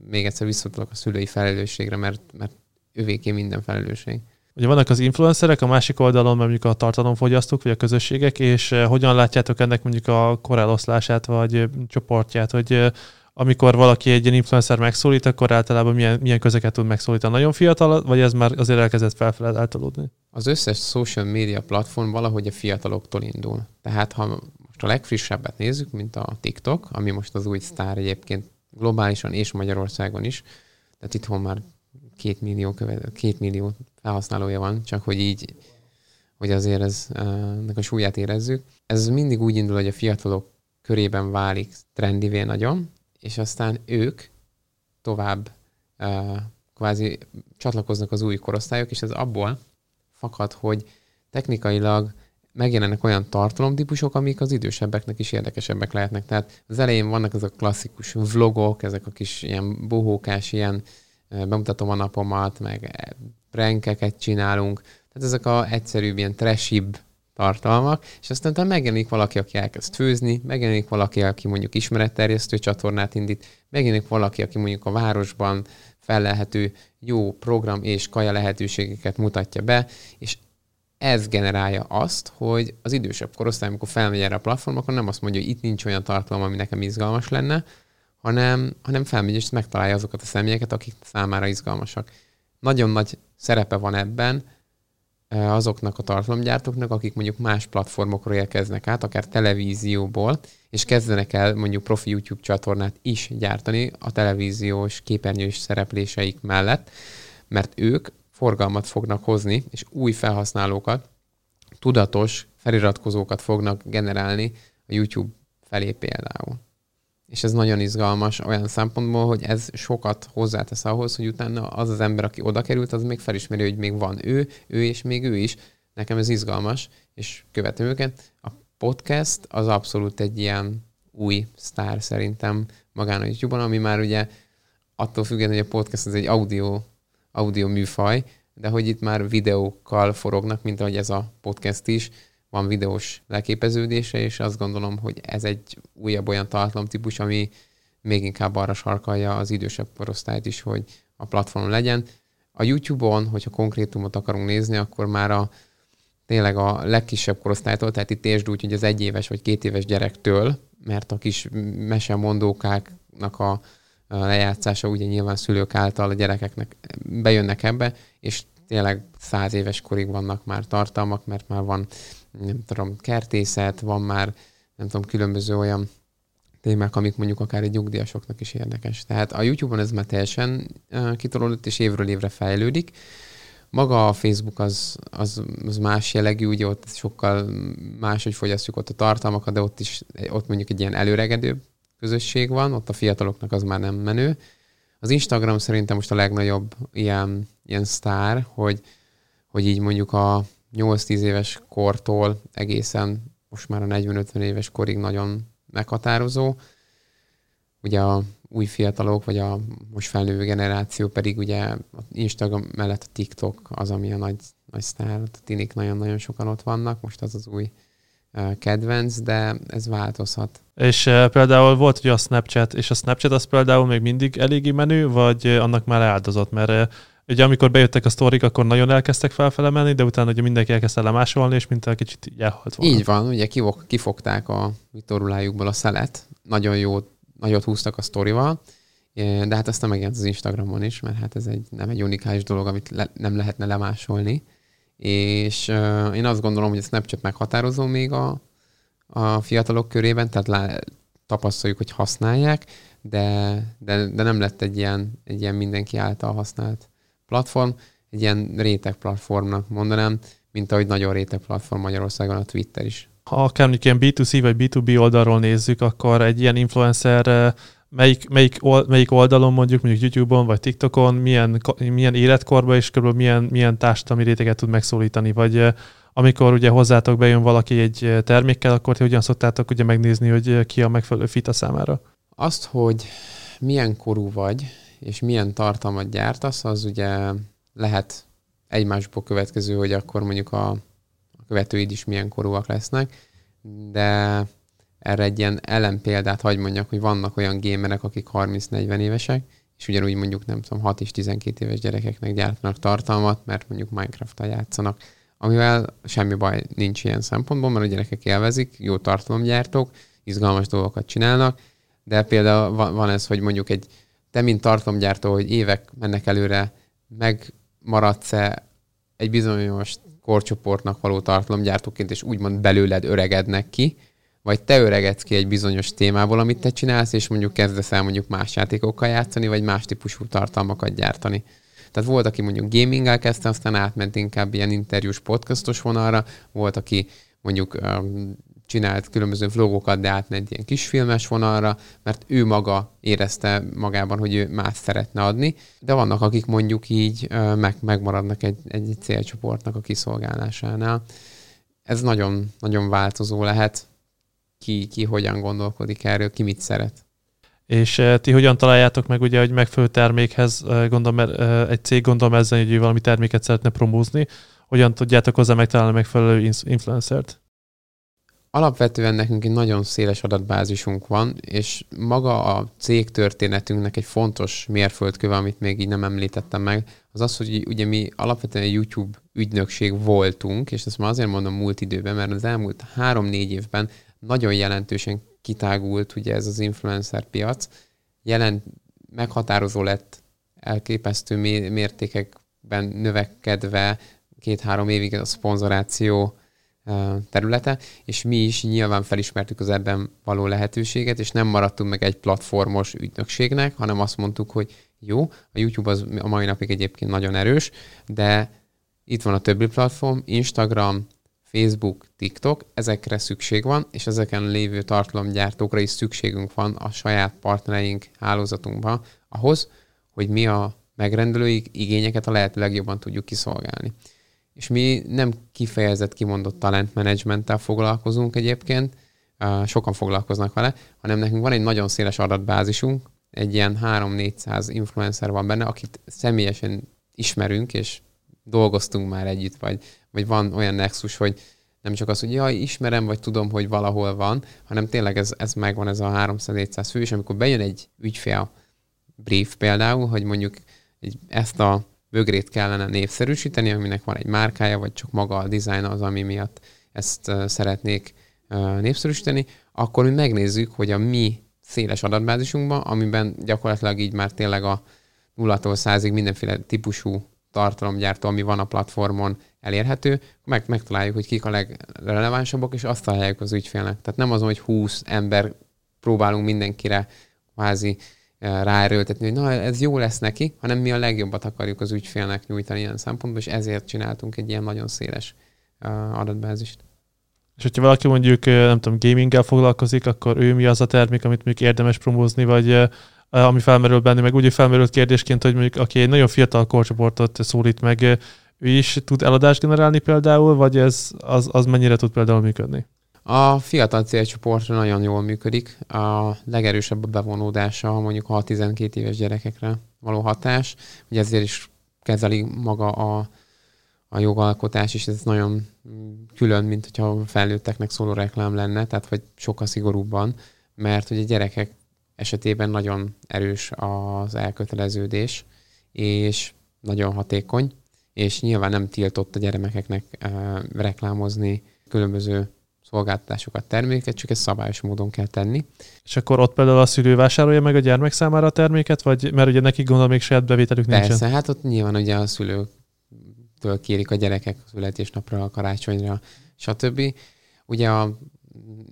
még egyszer visszatolok a szülői felelősségre, mert, mert ővéké minden felelősség. Ugye vannak az influencerek, a másik oldalon mondjuk a tartalomfogyasztók, vagy a közösségek, és hogyan látjátok ennek mondjuk a koreloszlását, vagy csoportját, hogy amikor valaki egy ilyen influencer megszólít, akkor általában milyen, milyen közeket tud megszólítani? Nagyon fiatal, vagy ez már azért elkezdett felfelé eltolódni? Az összes social media platform valahogy a fiataloktól indul. Tehát ha a legfrissebbet nézzük, mint a TikTok, ami most az új sztár egyébként globálisan és Magyarországon is, tehát itthon már két millió, követ, két millió felhasználója van, csak hogy így, hogy azért ez, ennek a súlyát érezzük. Ez mindig úgy indul, hogy a fiatalok körében válik trendivé nagyon, és aztán ők tovább kvázi csatlakoznak az új korosztályok, és ez abból fakad, hogy technikailag megjelennek olyan tartalomtípusok, amik az idősebbeknek is érdekesebbek lehetnek. Tehát az elején vannak ezek a klasszikus vlogok, ezek a kis ilyen bohókás, ilyen bemutatom a napomat, meg prankeket csinálunk, tehát ezek a egyszerűbb, ilyen trashibb tartalmak, és aztán utána megjelenik valaki, aki elkezd főzni, megjelenik valaki, aki mondjuk ismeretterjesztő csatornát indít, megjelenik valaki, aki mondjuk a városban fellelhető jó program és kaja lehetőségeket mutatja be, és ez generálja azt, hogy az idősebb korosztály, amikor felmegy erre a platformokon, nem azt mondja, hogy itt nincs olyan tartalom, ami nekem izgalmas lenne, hanem, hanem felmegy és megtalálja azokat a személyeket, akik számára izgalmasak. Nagyon nagy szerepe van ebben azoknak a tartalomgyártóknak, akik mondjuk más platformokról érkeznek át, akár televízióból, és kezdenek el mondjuk profi YouTube csatornát is gyártani a televíziós képernyős szerepléseik mellett, mert ők forgalmat fognak hozni, és új felhasználókat, tudatos feliratkozókat fognak generálni a YouTube felé például és ez nagyon izgalmas olyan szempontból, hogy ez sokat hozzátesz ahhoz, hogy utána az az ember, aki oda került, az még felismeri, hogy még van ő, ő és még ő is. Nekem ez izgalmas, és követem őket. A podcast az abszolút egy ilyen új sztár szerintem magán a YouTube-on, ami már ugye attól függően, hogy a podcast ez egy audio, audio műfaj, de hogy itt már videókkal forognak, mint ahogy ez a podcast is, van videós leképeződése, és azt gondolom, hogy ez egy újabb olyan tartalomtípus, ami még inkább arra sarkalja az idősebb korosztályt is, hogy a platformon legyen. A YouTube-on, hogyha konkrétumot akarunk nézni, akkor már a tényleg a legkisebb korosztálytól, tehát itt értsd úgy, hogy az egyéves vagy két éves gyerektől, mert a kis mesemondókáknak a lejátszása ugye nyilván szülők által a gyerekeknek bejönnek ebbe, és tényleg száz éves korig vannak már tartalmak, mert már van, nem tudom, kertészet, van már, nem tudom, különböző olyan témák, amik mondjuk akár egy nyugdíjasoknak is érdekes. Tehát a YouTube-on ez már teljesen kitolódott, és évről évre fejlődik. Maga a Facebook az, az, az más jellegű, ugye ott sokkal máshogy fogyasztjuk ott a tartalmakat, de ott is, ott mondjuk egy ilyen előregedő közösség van, ott a fiataloknak az már nem menő. Az Instagram szerintem most a legnagyobb ilyen, ilyen sztár, hogy, hogy így mondjuk a 8-10 éves kortól egészen most már a 40-50 éves korig nagyon meghatározó. Ugye a új fiatalok, vagy a most felnővő generáció pedig ugye a Instagram mellett a TikTok az, ami a nagy, nagy sztár. A tinik nagyon-nagyon sokan ott vannak, most az az új kedvenc, de ez változhat. És uh, például volt ugye a Snapchat, és a Snapchat az például még mindig eléggé menő, vagy annak már áldozott, mert uh, ugye amikor bejöttek a sztorik, akkor nagyon elkezdtek felfele menni, de utána ugye mindenki elkezdte lemásolni, és mint a kicsit elhalt volna. Így van, ugye kifogták a torulájukból a szelet, nagyon jó, nagyot húztak a sztorival, de hát aztán megjelent az Instagramon is, mert hát ez egy, nem egy unikális dolog, amit le, nem lehetne lemásolni. És uh, én azt gondolom, hogy a Snapchat meghatározó még a, a fiatalok körében, tehát lá, tapasztaljuk, hogy használják, de, de, de nem lett egy ilyen, egy ilyen mindenki által használt platform, egy ilyen réteg platformnak mondanám, mint ahogy nagyon réteg platform Magyarországon a Twitter is. Ha akár ilyen B2C vagy B2B oldalról nézzük, akkor egy ilyen influencer melyik, melyik, melyik oldalon mondjuk, mondjuk YouTube-on vagy TikTokon, milyen, milyen életkorban és kb. milyen, milyen társadalmi réteget tud megszólítani, vagy amikor ugye hozzátok bejön valaki egy termékkel, akkor ti hogyan szoktátok ugye megnézni, hogy ki a megfelelő fita számára? Azt, hogy milyen korú vagy, és milyen tartalmat gyártasz, az ugye lehet egymásból következő, hogy akkor mondjuk a követőid is milyen korúak lesznek, de erre egy ilyen ellenpéldát hagy mondjak, hogy vannak olyan gémerek, akik 30-40 évesek, és ugyanúgy mondjuk nem tudom, 6 és 12 éves gyerekeknek gyártanak tartalmat, mert mondjuk Minecraft-tal játszanak, amivel semmi baj nincs ilyen szempontból, mert a gyerekek élvezik, jó tartalomgyártók, izgalmas dolgokat csinálnak, de például van, ez, hogy mondjuk egy te, mint tartalomgyártó, hogy évek mennek előre, megmaradsz-e egy bizonyos korcsoportnak való tartalomgyártóként, és úgymond belőled öregednek ki, vagy te öregedsz ki egy bizonyos témából, amit te csinálsz, és mondjuk kezdesz el mondjuk más játékokkal játszani, vagy más típusú tartalmakat gyártani. Tehát volt, aki mondjuk gaminggel kezdte, aztán átment inkább ilyen interjús podcastos vonalra, volt, aki mondjuk csinált különböző vlogokat, de átment ilyen kisfilmes vonalra, mert ő maga érezte magában, hogy ő más szeretne adni, de vannak, akik mondjuk így meg, megmaradnak egy, egy célcsoportnak a kiszolgálásánál. Ez nagyon, nagyon változó lehet, ki, ki hogyan gondolkodik erről, ki mit szeret. És uh, ti hogyan találjátok meg, ugye, hogy megfelelő termékhez, uh, gondolom, uh, egy cég gondolom ezzel, hogy valami terméket szeretne promózni, hogyan tudjátok hozzá megtalálni megfelelő influencert? Alapvetően nekünk egy nagyon széles adatbázisunk van, és maga a cég történetünknek egy fontos mérföldköve, amit még így nem említettem meg, az az, hogy ugye mi alapvetően YouTube ügynökség voltunk, és ezt már azért mondom múlt időben, mert az elmúlt három-négy évben nagyon jelentősen kitágult ugye ez az influencer piac, jelent, meghatározó lett elképesztő mértékekben növekedve két-három évig a szponzoráció területe, és mi is nyilván felismertük az ebben való lehetőséget, és nem maradtunk meg egy platformos ügynökségnek, hanem azt mondtuk, hogy jó, a YouTube az a mai napig egyébként nagyon erős, de itt van a többi platform, Instagram, Facebook, TikTok, ezekre szükség van, és ezeken lévő tartalomgyártókra is szükségünk van a saját partnereink hálózatunkban ahhoz, hogy mi a megrendelői igényeket a lehető legjobban tudjuk kiszolgálni. És mi nem kifejezett kimondott talentmenedzsmenttel foglalkozunk egyébként, sokan foglalkoznak vele, hanem nekünk van egy nagyon széles adatbázisunk, egy ilyen 3-400 influencer van benne, akit személyesen ismerünk, és dolgoztunk már együtt, vagy, vagy van olyan nexus, hogy nem csak az, hogy jaj, ismerem, vagy tudom, hogy valahol van, hanem tényleg ez, ez megvan, ez a 300-400 fő, és amikor bejön egy ügyfél brief például, hogy mondjuk egy, ezt a bögrét kellene népszerűsíteni, aminek van egy márkája, vagy csak maga a dizájn az, ami miatt ezt szeretnék népszerűsíteni, akkor mi megnézzük, hogy a mi széles adatbázisunkban, amiben gyakorlatilag így már tényleg a nullától százig mindenféle típusú tartalomgyártó, ami van a platformon elérhető, meg, megtaláljuk, hogy kik a legrelevánsabbak, és azt találjuk az ügyfélnek. Tehát nem az, hogy 20 ember próbálunk mindenkire kvázi eh, ráerőltetni, hogy na, ez jó lesz neki, hanem mi a legjobbat akarjuk az ügyfélnek nyújtani ilyen szempontból, és ezért csináltunk egy ilyen nagyon széles uh, adatbázist. És hogyha valaki mondjuk, eh, nem tudom, gaminggel foglalkozik, akkor ő mi az a termék, amit mondjuk érdemes promózni, vagy ami felmerül benni, meg úgy felmerült kérdésként, hogy mondjuk aki egy nagyon fiatal korcsoportot szólít meg, ő is tud eladást generálni például, vagy ez az, az mennyire tud például működni? A fiatal célcsoportra nagyon jól működik. A legerősebb a bevonódása mondjuk a 12 éves gyerekekre való hatás. Ugye ezért is kezeli maga a, a jogalkotás, és ez nagyon külön, mint hogyha felnőtteknek szóló reklám lenne, tehát hogy sokkal szigorúbban, mert ugye gyerekek esetében nagyon erős az elköteleződés, és nagyon hatékony, és nyilván nem tiltott a gyermekeknek uh, reklámozni különböző szolgáltatásokat, terméket, csak ezt szabályos módon kell tenni. És akkor ott például a szülő vásárolja meg a gyermek számára a terméket, vagy mert ugye nekik gondolom még saját bevételük Persze, nincsen? hát ott nyilván ugye a szülőktől kérik a gyerekek születésnapra, a karácsonyra, stb. Ugye a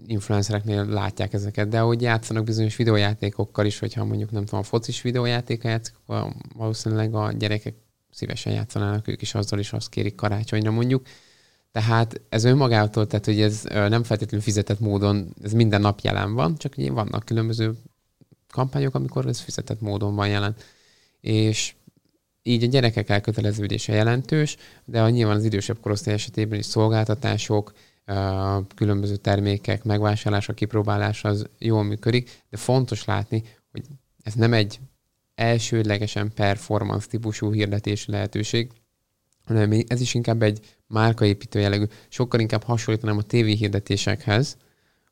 influencereknél látják ezeket, de hogy játszanak bizonyos videójátékokkal is, hogyha mondjuk nem tudom, a focis videójátéka játszik, akkor valószínűleg a gyerekek szívesen játszanának ők is azzal, is azt kérik karácsonyra mondjuk. Tehát ez önmagától, tehát hogy ez nem feltétlenül fizetett módon, ez minden nap jelen van, csak ugye vannak különböző kampányok, amikor ez fizetett módon van jelen. És így a gyerekek elköteleződése jelentős, de nyilván az idősebb korosztály esetében is szolgáltatások, különböző termékek megvásárlása, kipróbálása az jól működik, de fontos látni, hogy ez nem egy elsődlegesen performance típusú hirdetési lehetőség, hanem ez is inkább egy márkaépítő jellegű. Sokkal inkább hasonlítanám a tévéhirdetésekhez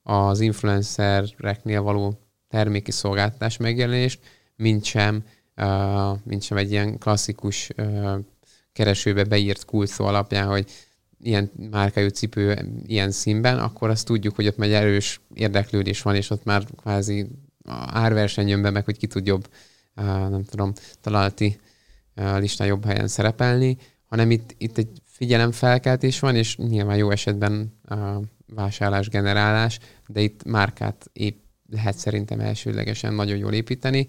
az influencereknél való terméki szolgáltatás megjelenést, mint sem, uh, mint sem egy ilyen klasszikus uh, keresőbe beírt kulcsszó alapján, hogy ilyen márkájú cipő ilyen színben, akkor azt tudjuk, hogy ott megy erős érdeklődés van, és ott már kvázi árverseny jön be meg, hogy ki tud jobb, nem tudom, találati listán jobb helyen szerepelni, hanem itt, itt egy figyelemfelkeltés van, és nyilván jó esetben vásárlás, generálás, de itt márkát épp lehet szerintem elsődlegesen nagyon jól építeni,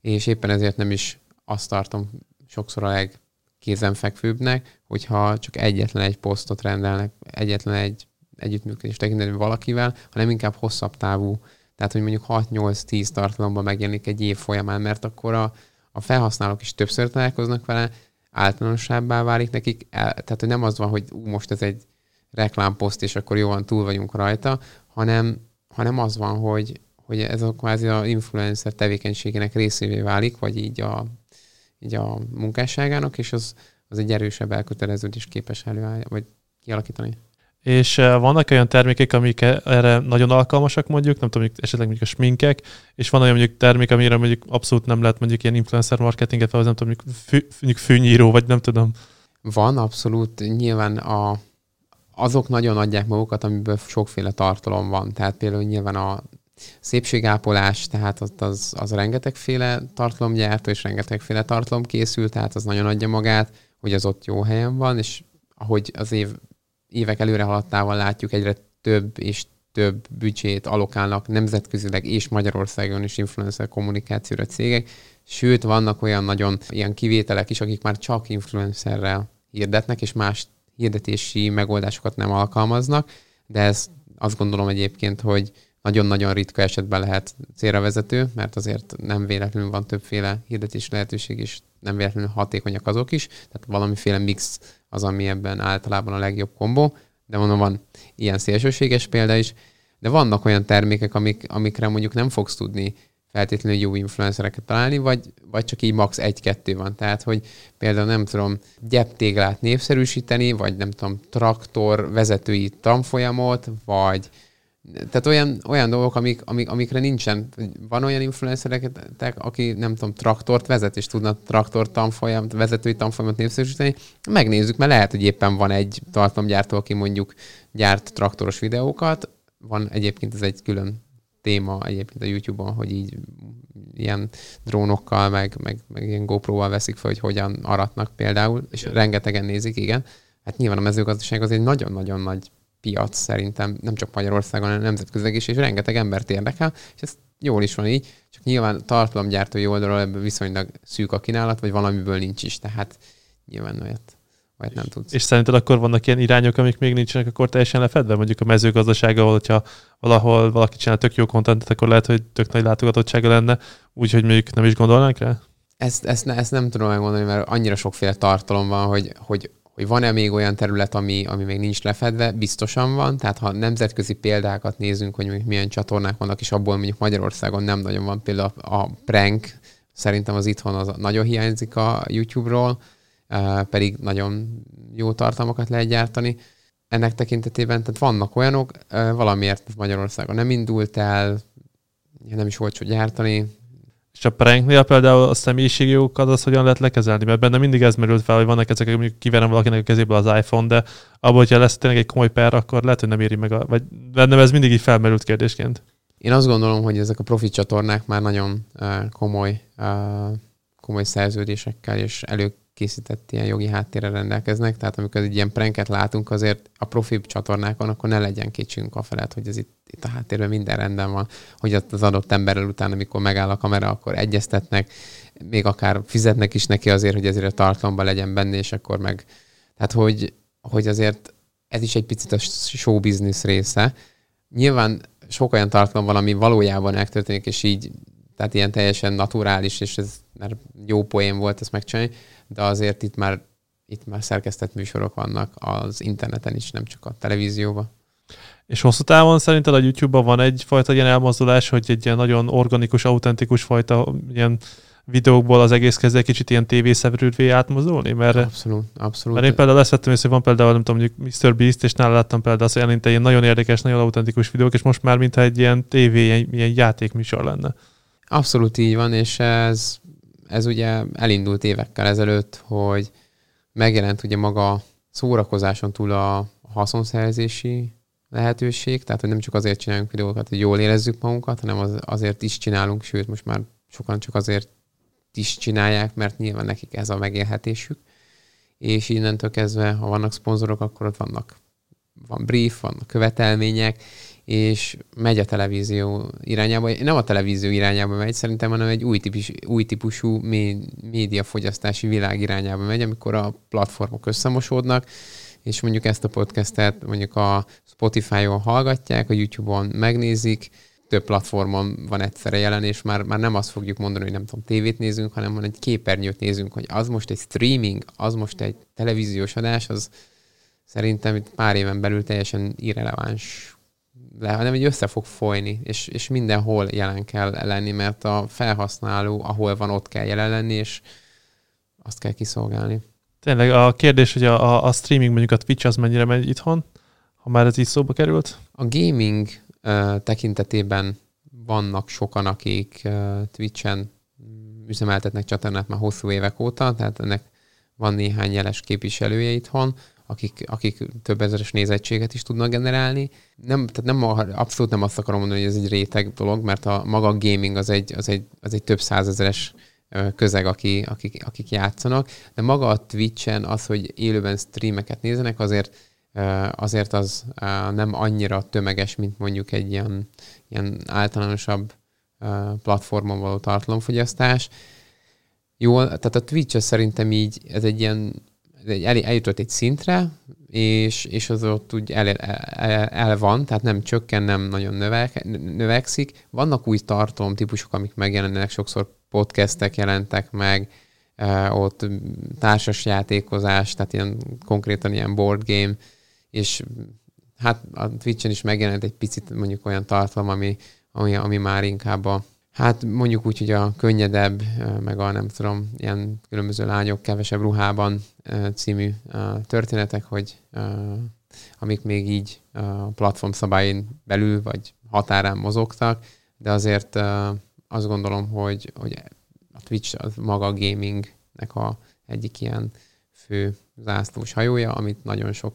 és éppen ezért nem is azt tartom sokszor a leg kézenfekvőbbnek, hogyha csak egyetlen egy posztot rendelnek, egyetlen egy együttműködés tekintetben valakivel, hanem inkább hosszabb távú. Tehát, hogy mondjuk 6-8-10 tartalomban megjelenik egy év folyamán, mert akkor a, a felhasználók is többször találkoznak vele, általánosabbá válik nekik, el, tehát hogy nem az van, hogy ú, most ez egy reklámposzt, és akkor jó van, túl vagyunk rajta, hanem, hanem az van, hogy, hogy ez a kvázi a influencer tevékenységének részévé válik, vagy így a így a munkásságának, és az, az egy erősebb elköteleződés képes előállni, vagy kialakítani. És vannak olyan termékek, amik erre nagyon alkalmasak mondjuk, nem tudom, esetleg mondjuk a sminkek, és van olyan mondjuk termék, amire mondjuk abszolút nem lehet mondjuk ilyen influencer marketinget, vagy nem tudom, mondjuk, fű, mondjuk fűnyíró, vagy nem tudom. Van, abszolút. Nyilván a, azok nagyon adják magukat, amiből sokféle tartalom van. Tehát például nyilván a szépségápolás, tehát ott az, az rengetegféle tartalomgyártó, és rengetegféle tartalom készül, tehát az nagyon adja magát, hogy az ott jó helyen van, és ahogy az év, évek előre haladtával látjuk, egyre több és több büdzsét alokálnak nemzetközileg és Magyarországon is influencer kommunikációra cégek, sőt vannak olyan nagyon ilyen kivételek is, akik már csak influencerrel hirdetnek, és más hirdetési megoldásokat nem alkalmaznak, de ez azt gondolom egyébként, hogy nagyon-nagyon ritka esetben lehet célra vezető, mert azért nem véletlenül van többféle hirdetési lehetőség, és nem véletlenül hatékonyak azok is, tehát valamiféle mix az, ami ebben általában a legjobb kombó, de mondom, van ilyen szélsőséges példa is, De vannak olyan termékek, amik, amikre mondjuk nem fogsz tudni feltétlenül jó influencereket találni, vagy, vagy csak így max. egy-kettő van. Tehát, hogy például nem tudom, gyeptéglát népszerűsíteni, vagy nem tudom, traktor vezetői tanfolyamot, vagy tehát olyan, olyan dolgok, amik, amik, amikre nincsen. Van olyan influencerek, aki nem tudom, traktort vezet, és tudna traktor tanfolyam, vezetői tanfolyamot népszerűsíteni. Megnézzük, mert lehet, hogy éppen van egy tartalomgyártó, aki mondjuk gyárt traktoros videókat. Van egyébként ez egy külön téma egyébként a YouTube-on, hogy így ilyen drónokkal, meg, meg, meg ilyen GoPro-val veszik fel, hogy hogyan aratnak például, és igen. rengetegen nézik, igen. Hát nyilván a mezőgazdaság az egy nagyon-nagyon nagy piac szerintem, nem csak Magyarországon, hanem nemzetközileg is, és rengeteg embert érdekel, és ez jól is van így, csak nyilván tartalomgyártói oldalról ebből viszonylag szűk a kínálat, vagy valamiből nincs is, tehát nyilván olyat, olyat nem tudsz. És szerinted akkor vannak ilyen irányok, amik még nincsenek akkor teljesen lefedve? Mondjuk a mezőgazdaság, ahol, hogyha valahol valaki csinál tök jó kontentet, akkor lehet, hogy tök nagy látogatottsága lenne, úgyhogy még nem is gondolnánk rá? Ezt, ezt, ezt nem tudom megmondani, mert annyira sokféle tartalom van, hogy, hogy hogy van-e még olyan terület, ami, ami még nincs lefedve, biztosan van. Tehát ha nemzetközi példákat nézünk, hogy milyen csatornák vannak, és abból mondjuk Magyarországon nem nagyon van például a prank, szerintem az itthon az nagyon hiányzik a YouTube-ról, pedig nagyon jó tartalmakat lehet gyártani. Ennek tekintetében, tehát vannak olyanok, valamiért Magyarországon nem indult el, nem is volt gyártani, és a pranknél például a személyiségi jogokat az hogyan lehet lekezelni? Mert benne mindig ez merült fel, hogy vannak ezek, mondjuk kiverem valakinek a kezéből az iPhone, de abban, hogyha lesz tényleg egy komoly per, akkor lehet, hogy nem éri meg, a, vagy bennem ez mindig így felmerült kérdésként. Én azt gondolom, hogy ezek a profit csatornák már nagyon uh, komoly, uh, komoly szerződésekkel és elő készített ilyen jogi háttérre rendelkeznek, tehát amikor egy ilyen pranket látunk, azért a profi csatornákon, akkor ne legyen kétségünk a felett, hogy ez itt, itt a háttérben minden rendben van, hogy az adott emberrel utána, amikor megáll a kamera, akkor egyeztetnek, még akár fizetnek is neki azért, hogy ezért a tartalomban legyen benne, és akkor meg... Tehát, hogy, hogy azért ez is egy picit a show business része. Nyilván sok olyan tartalom van, ami valójában megtörténik, és így, tehát ilyen teljesen naturális, és ez mert jó poén volt ezt megcsinálni, de azért itt már, itt már szerkesztett műsorok vannak az interneten is, nem csak a televízióban. És hosszú távon szerinted a YouTube-ban van egyfajta ilyen elmozdulás, hogy egy ilyen nagyon organikus, autentikus fajta ilyen videókból az egész kezd egy kicsit ilyen tévészerűvé átmozdulni? Mert, abszolút, abszolút. Mert én például ezt vettem észre, hogy van például, nem tudom, mondjuk Mr. Beast, és nála láttam például azt, hogy ilyen nagyon érdekes, nagyon autentikus videók, és most már mintha egy ilyen tévé, ilyen, ilyen játékműsor lenne. Abszolút így van, és ez ez ugye elindult évekkel ezelőtt, hogy megjelent ugye maga szórakozáson túl a haszonszerzési lehetőség, tehát hogy nem csak azért csinálunk videókat, hogy jól érezzük magunkat, hanem az, azért is csinálunk, sőt most már sokan csak azért is csinálják, mert nyilván nekik ez a megélhetésük. És innentől kezdve, ha vannak szponzorok, akkor ott vannak van brief, vannak követelmények, és megy a televízió irányába. Nem a televízió irányába megy szerintem, hanem egy új, típus, új típusú médiafogyasztási világ irányába megy, amikor a platformok összemosódnak, és mondjuk ezt a podcastet mondjuk a Spotify-on hallgatják, a YouTube-on megnézik, több platformon van egyszerre jelen, és már, már nem azt fogjuk mondani, hogy nem tudom, tévét nézünk, hanem van egy képernyőt nézünk, hogy az most egy streaming, az most egy televíziós adás, az szerintem itt pár éven belül teljesen irreleváns le, hanem hogy össze fog folyni, és, és mindenhol jelen kell lenni, mert a felhasználó, ahol van, ott kell jelen lenni, és azt kell kiszolgálni. Tényleg a kérdés, hogy a, a, a streaming, mondjuk a Twitch az mennyire megy itthon, ha már ez így szóba került? A gaming uh, tekintetében vannak sokan, akik uh, Twitch-en üzemeltetnek csatornát már hosszú évek óta, tehát ennek van néhány jeles képviselője itthon akik, akik több ezeres nézettséget is tudnak generálni. Nem, tehát nem, abszolút nem azt akarom mondani, hogy ez egy réteg dolog, mert a maga gaming az egy, az egy, az egy több százezeres közeg, aki, akik, akik játszanak, de maga a Twitch-en az, hogy élőben streameket nézenek, azért azért az nem annyira tömeges, mint mondjuk egy ilyen, ilyen általánosabb platformon való tartalomfogyasztás. Jó, tehát a Twitch szerintem így, ez egy ilyen el, eljutott egy szintre, és, és az ott úgy el, el, el van, tehát nem csökken, nem nagyon növek, növekszik. Vannak új tartalom típusok, amik megjelennek, sokszor podcastek jelentek meg, ott társas játékozás, tehát ilyen konkrétan ilyen board game, és hát a Twitch-en is megjelent egy picit mondjuk olyan tartalom, ami, ami, ami már inkább a, hát mondjuk úgy, hogy a könnyedebb, meg a nem tudom, ilyen különböző lányok kevesebb ruhában című történetek, hogy amik még így a platform szabályin belül vagy határán mozogtak, de azért azt gondolom, hogy, hogy a Twitch az maga a gamingnek a egyik ilyen fő zászlós hajója, amit nagyon sok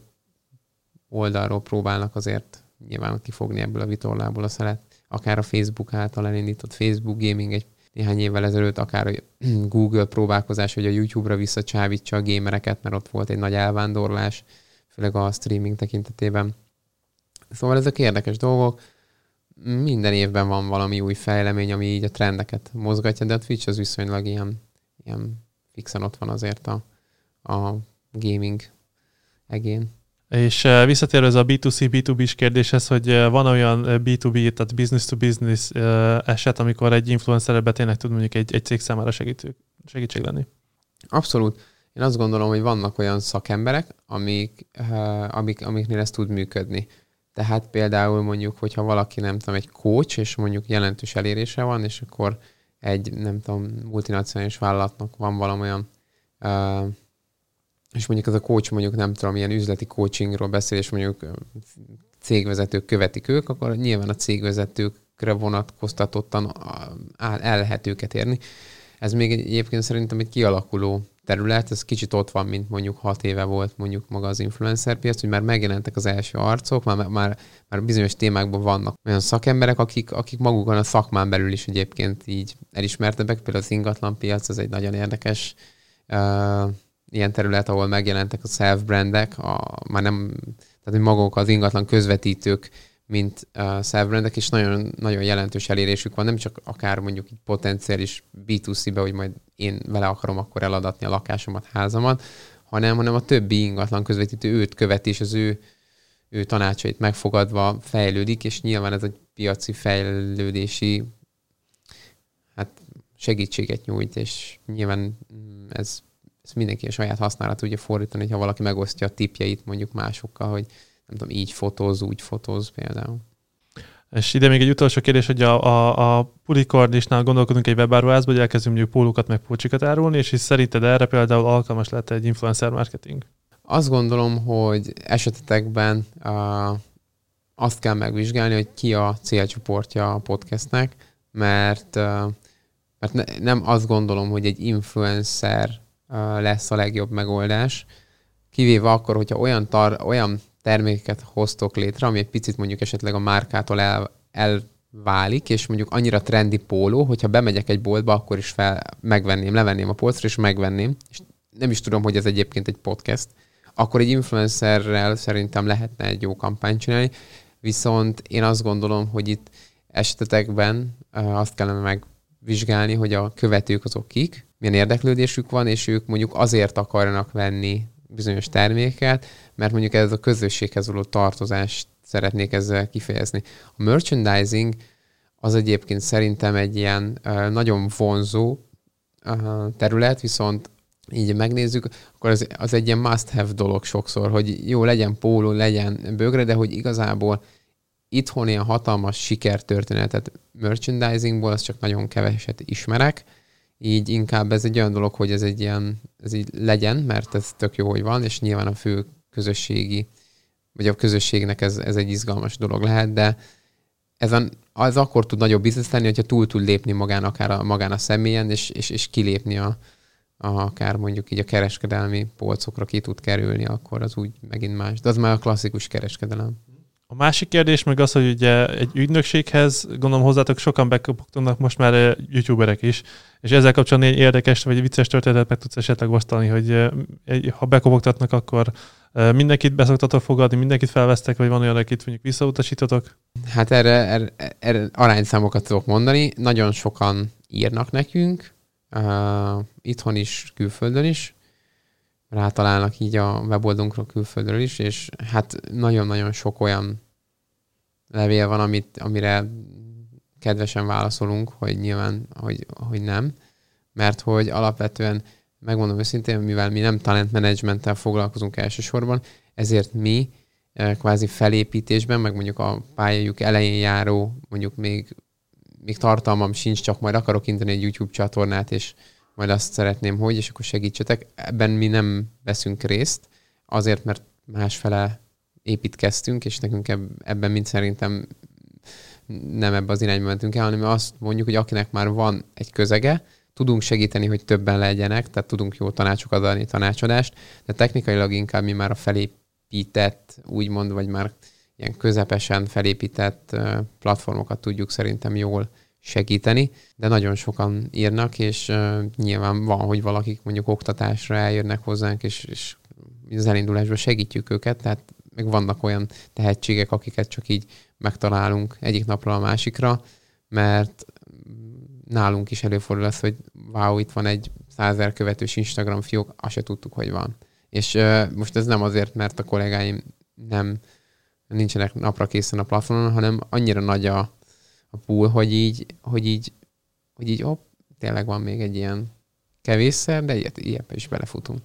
oldalról próbálnak azért nyilván kifogni ebből a vitorlából a szelet. Akár a Facebook által elindított Facebook Gaming egy néhány évvel ezelőtt, akár a [clears throat] Google próbálkozás, hogy a YouTube-ra visszacsábítsa a gamereket, mert ott volt egy nagy elvándorlás, főleg a streaming tekintetében. Szóval ezek érdekes dolgok. Minden évben van valami új fejlemény, ami így a trendeket mozgatja, de a Twitch az viszonylag ilyen, ilyen fixen ott van azért a, a gaming egén. És uh, visszatérve ez a B2C, B2B-s kérdéshez, hogy uh, van olyan B2B, tehát business to business uh, eset, amikor egy influencer tényleg tud mondjuk egy, egy cég számára segítő, segítség lenni? Abszolút. Én azt gondolom, hogy vannak olyan szakemberek, amik, amik, amiknél ez tud működni. Tehát például mondjuk, hogyha valaki nem tudom, egy coach, és mondjuk jelentős elérése van, és akkor egy, nem tudom, multinacionális vállalatnak van valamilyen uh, és mondjuk ez a coach mondjuk nem tudom, ilyen üzleti coachingról beszél, és mondjuk cégvezetők követik ők, akkor nyilván a cégvezetőkre vonatkoztatottan el lehet őket érni. Ez még egyébként szerintem egy kialakuló terület, ez kicsit ott van, mint mondjuk hat éve volt mondjuk maga az influencer piac, hogy már megjelentek az első arcok, már, már, már bizonyos témákban vannak olyan szakemberek, akik, akik magukon a szakmán belül is egyébként így elismertebbek, például az ingatlan piac, az egy nagyon érdekes uh, ilyen terület, ahol megjelentek a self-brandek, a, már nem, tehát maguk az ingatlan közvetítők, mint uh, self-brandek, és nagyon, nagyon jelentős elérésük van, nem csak akár mondjuk egy potenciális B2C-be, hogy majd én vele akarom akkor eladatni a lakásomat, házamat, hanem, hanem a többi ingatlan közvetítő őt követi, és az ő, ő tanácsait megfogadva fejlődik, és nyilván ez egy piaci fejlődési hát segítséget nyújt, és nyilván ez ezt mindenki a saját használat tudja fordítani, ha valaki megosztja a tipjeit mondjuk másokkal, hogy nem tudom, így fotóz, úgy fotóz például. És ide még egy utolsó kérdés, hogy a, a, a pulikordisnál gondolkodunk egy webáruházba, hogy elkezdünk mondjuk pólókat meg pulcsikat árulni, és is szerinted erre például alkalmas lehet egy influencer marketing? Azt gondolom, hogy esetetekben uh, azt kell megvizsgálni, hogy ki a célcsoportja a podcastnek, mert, mert ne, nem azt gondolom, hogy egy influencer lesz a legjobb megoldás, kivéve akkor, hogyha olyan, tar- olyan termékeket hoztok létre, ami egy picit mondjuk esetleg a márkától el, elválik, és mondjuk annyira trendi póló, hogyha bemegyek egy boltba, akkor is fel, megvenném, levenném a polcra, és megvenném. És nem is tudom, hogy ez egyébként egy podcast. Akkor egy influencerrel szerintem lehetne egy jó kampányt csinálni, viszont én azt gondolom, hogy itt esetekben azt kellene megvizsgálni, hogy a követők azok kik, milyen érdeklődésük van, és ők mondjuk azért akarnak venni bizonyos terméket, mert mondjuk ez a közösséghez való tartozást szeretnék ezzel kifejezni. A merchandising az egyébként szerintem egy ilyen nagyon vonzó terület, viszont így megnézzük, akkor az, az egy ilyen must-have dolog sokszor, hogy jó, legyen póló, legyen bögre, de hogy igazából itthon ilyen hatalmas sikertörténetet merchandisingból, azt csak nagyon keveset ismerek, így inkább ez egy olyan dolog, hogy ez egy ilyen, ez így legyen, mert ez tök jó, hogy van, és nyilván a fő közösségi, vagy a közösségnek ez, ez egy izgalmas dolog lehet, de ez a, az akkor tud nagyobb biznisz lenni, hogyha túl tud lépni magán, akár a, magán a személyen, és, és, és kilépni a, a, akár mondjuk így a kereskedelmi polcokra ki tud kerülni, akkor az úgy megint más. De az már a klasszikus kereskedelem. A másik kérdés meg az, hogy ugye egy ügynökséghez, gondolom hozzátok sokan bekopogtanak most már youtuberek is, és ezzel kapcsolatban egy érdekes vagy vicces történetet meg tudsz esetleg osztani, hogy ha bekopogtatnak, akkor mindenkit beszoktatok fogadni, mindenkit felvesztek, vagy van olyan, akit mondjuk visszautasítotok? Hát erre, erre, erre arányszámokat tudok mondani. Nagyon sokan írnak nekünk, uh, itthon is, külföldön is, rátalálnak így a weboldunkról külföldről is, és hát nagyon-nagyon sok olyan levél van, amit, amire kedvesen válaszolunk, hogy nyilván, hogy, hogy nem, mert hogy alapvetően, megmondom őszintén, mivel mi nem talent managementtel foglalkozunk elsősorban, ezért mi kvázi felépítésben, meg mondjuk a pályájuk elején járó, mondjuk még, még tartalmam sincs, csak majd akarok indítani egy YouTube csatornát, és majd azt szeretném, hogy, és akkor segítsetek. Ebben mi nem veszünk részt, azért, mert másfele építkeztünk, és nekünk ebben mind szerintem nem ebbe az irányba mentünk el, hanem azt mondjuk, hogy akinek már van egy közege, tudunk segíteni, hogy többen legyenek, tehát tudunk jó tanácsokat adni, tanácsadást, de technikailag inkább mi már a felépített, úgymond, vagy már ilyen közepesen felépített platformokat tudjuk szerintem jól segíteni, de nagyon sokan írnak, és uh, nyilván van, hogy valakik mondjuk oktatásra eljönnek hozzánk, és, és az elindulásban segítjük őket, tehát meg vannak olyan tehetségek, akiket csak így megtalálunk egyik napra a másikra, mert nálunk is előfordul az, hogy wow, itt van egy százer követős Instagram fiók, azt se tudtuk, hogy van. És uh, most ez nem azért, mert a kollégáim nem nincsenek napra készen a platformon, hanem annyira nagy a, a pool, hogy így, hogy így, hogy így hopp, tényleg van még egy ilyen kevésszer, de ilyet, ilyet is belefutunk.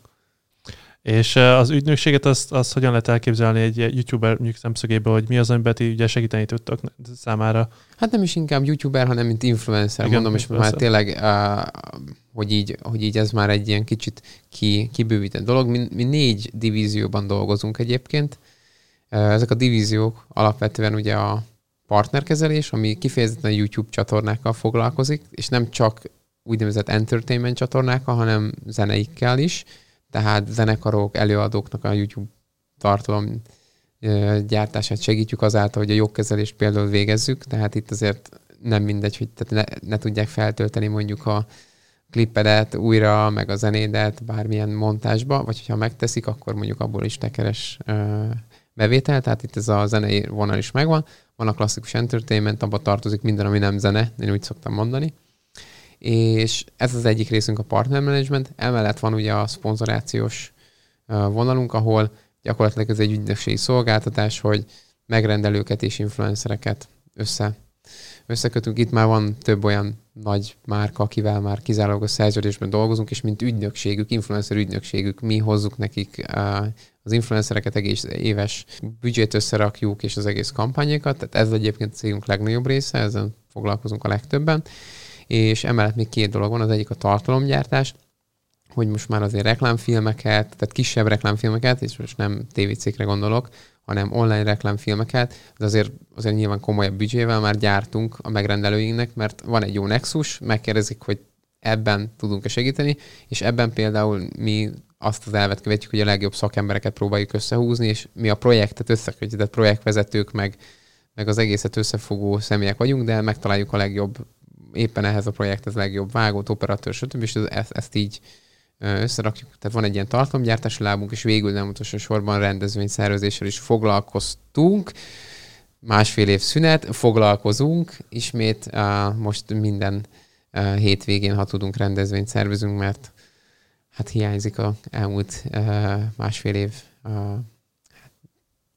És az ügynökséget azt, azt hogyan lehet elképzelni egy youtuber szemszögéből, hogy mi az, amiben ti ugye segíteni tudtok számára? Hát nem is inkább youtuber, hanem mint influencer, Igen, mondom, influencer. és már tényleg, uh, hogy, így, hogy így ez már egy ilyen kicsit ki, kibővített dolog. Mi, mi négy divízióban dolgozunk egyébként. Ezek a divíziók alapvetően ugye a partnerkezelés, ami kifejezetten YouTube csatornákkal foglalkozik, és nem csak úgynevezett entertainment csatornákkal, hanem zeneikkel is. Tehát zenekarok, előadóknak a YouTube tartalom gyártását segítjük azáltal, hogy a jogkezelést például végezzük, tehát itt azért nem mindegy, hogy ne, ne tudják feltölteni mondjuk a klippedet újra, meg a zenédet bármilyen montásba, vagy hogyha megteszik, akkor mondjuk abból is tekeres bevétel, tehát itt ez a zenei vonal is megvan. Van a klasszikus entertainment, abba tartozik minden, ami nem zene, én úgy szoktam mondani és ez az egyik részünk a partner management. Emellett van ugye a szponzorációs vonalunk, ahol gyakorlatilag ez egy ügynökségi szolgáltatás, hogy megrendelőket és influencereket össze, összekötünk. Itt már van több olyan nagy márka, akivel már kizárólagos szerződésben dolgozunk, és mint ügynökségük, influencer ügynökségük, mi hozzuk nekik az influencereket egész éves büdzsét összerakjuk, és az egész kampányékat. Tehát ez egyébként a cégünk legnagyobb része, ezen foglalkozunk a legtöbben és emellett még két dolog van, az egyik a tartalomgyártás, hogy most már azért reklámfilmeket, tehát kisebb reklámfilmeket, és most nem tévécékre gondolok, hanem online reklámfilmeket, de azért, azért nyilván komolyabb büdzsével már gyártunk a megrendelőinknek, mert van egy jó nexus, megkérdezik, hogy ebben tudunk-e segíteni, és ebben például mi azt az elvet követjük, hogy a legjobb szakembereket próbáljuk összehúzni, és mi a projektet összekötjük, tehát projektvezetők, meg, meg az egészet összefogó személyek vagyunk, de megtaláljuk a legjobb éppen ehhez a projekthez legjobb vágót, operatőr, stb. és ezt, ezt így összerakjuk. Tehát van egy ilyen tartalomgyártási lábunk, és végül nem utolsó sorban rendezvényszervezéssel is foglalkoztunk. Másfél év szünet, foglalkozunk ismét. Most minden hétvégén, ha tudunk, rendezvényt szervezünk, mert hát hiányzik a elmúlt másfél év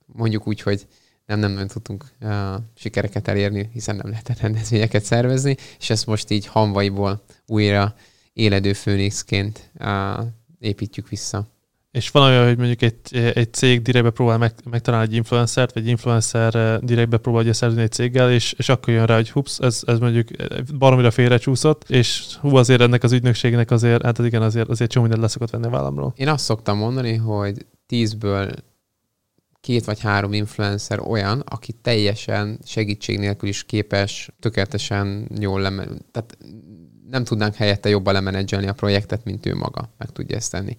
mondjuk úgy, hogy nem, nem nagyon tudtunk uh, sikereket elérni, hiszen nem lehetett rendezvényeket szervezni, és ezt most így hamvaiból újra éledő főnixként uh, építjük vissza. És van olyan, hogy mondjuk egy, egy cég direktbe próbál meg, megtalálni egy influencert, vagy egy influencer direktbe próbálja szerzni egy céggel, és, és akkor jön rá, hogy hups, ez, ez mondjuk baromira félrecsúszott, és hú, azért ennek az ügynökségnek azért, hát igen, azért, azért csomó mindent leszokott venni a vállamról. Én azt szoktam mondani, hogy tízből két vagy három influencer olyan, aki teljesen segítség nélkül is képes tökéletesen jól lemen... Tehát nem tudnánk helyette jobban lemenedzselni a projektet, mint ő maga meg tudja ezt tenni.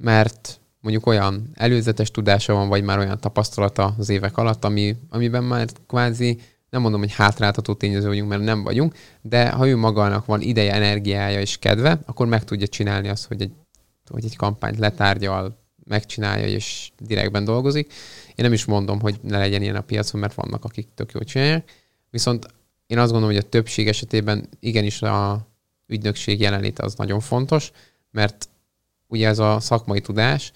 Mert mondjuk olyan előzetes tudása van, vagy már olyan tapasztalata az évek alatt, ami, amiben már kvázi nem mondom, hogy hátráltató tényező vagyunk, mert nem vagyunk, de ha ő magának van ideje, energiája és kedve, akkor meg tudja csinálni azt, hogy egy, hogy egy kampányt letárgyal, megcsinálja és direktben dolgozik. Én nem is mondom, hogy ne legyen ilyen a piacon, mert vannak, akik tök jól csinálják. Viszont én azt gondolom, hogy a többség esetében igenis a ügynökség jelenléte az nagyon fontos, mert ugye ez a szakmai tudás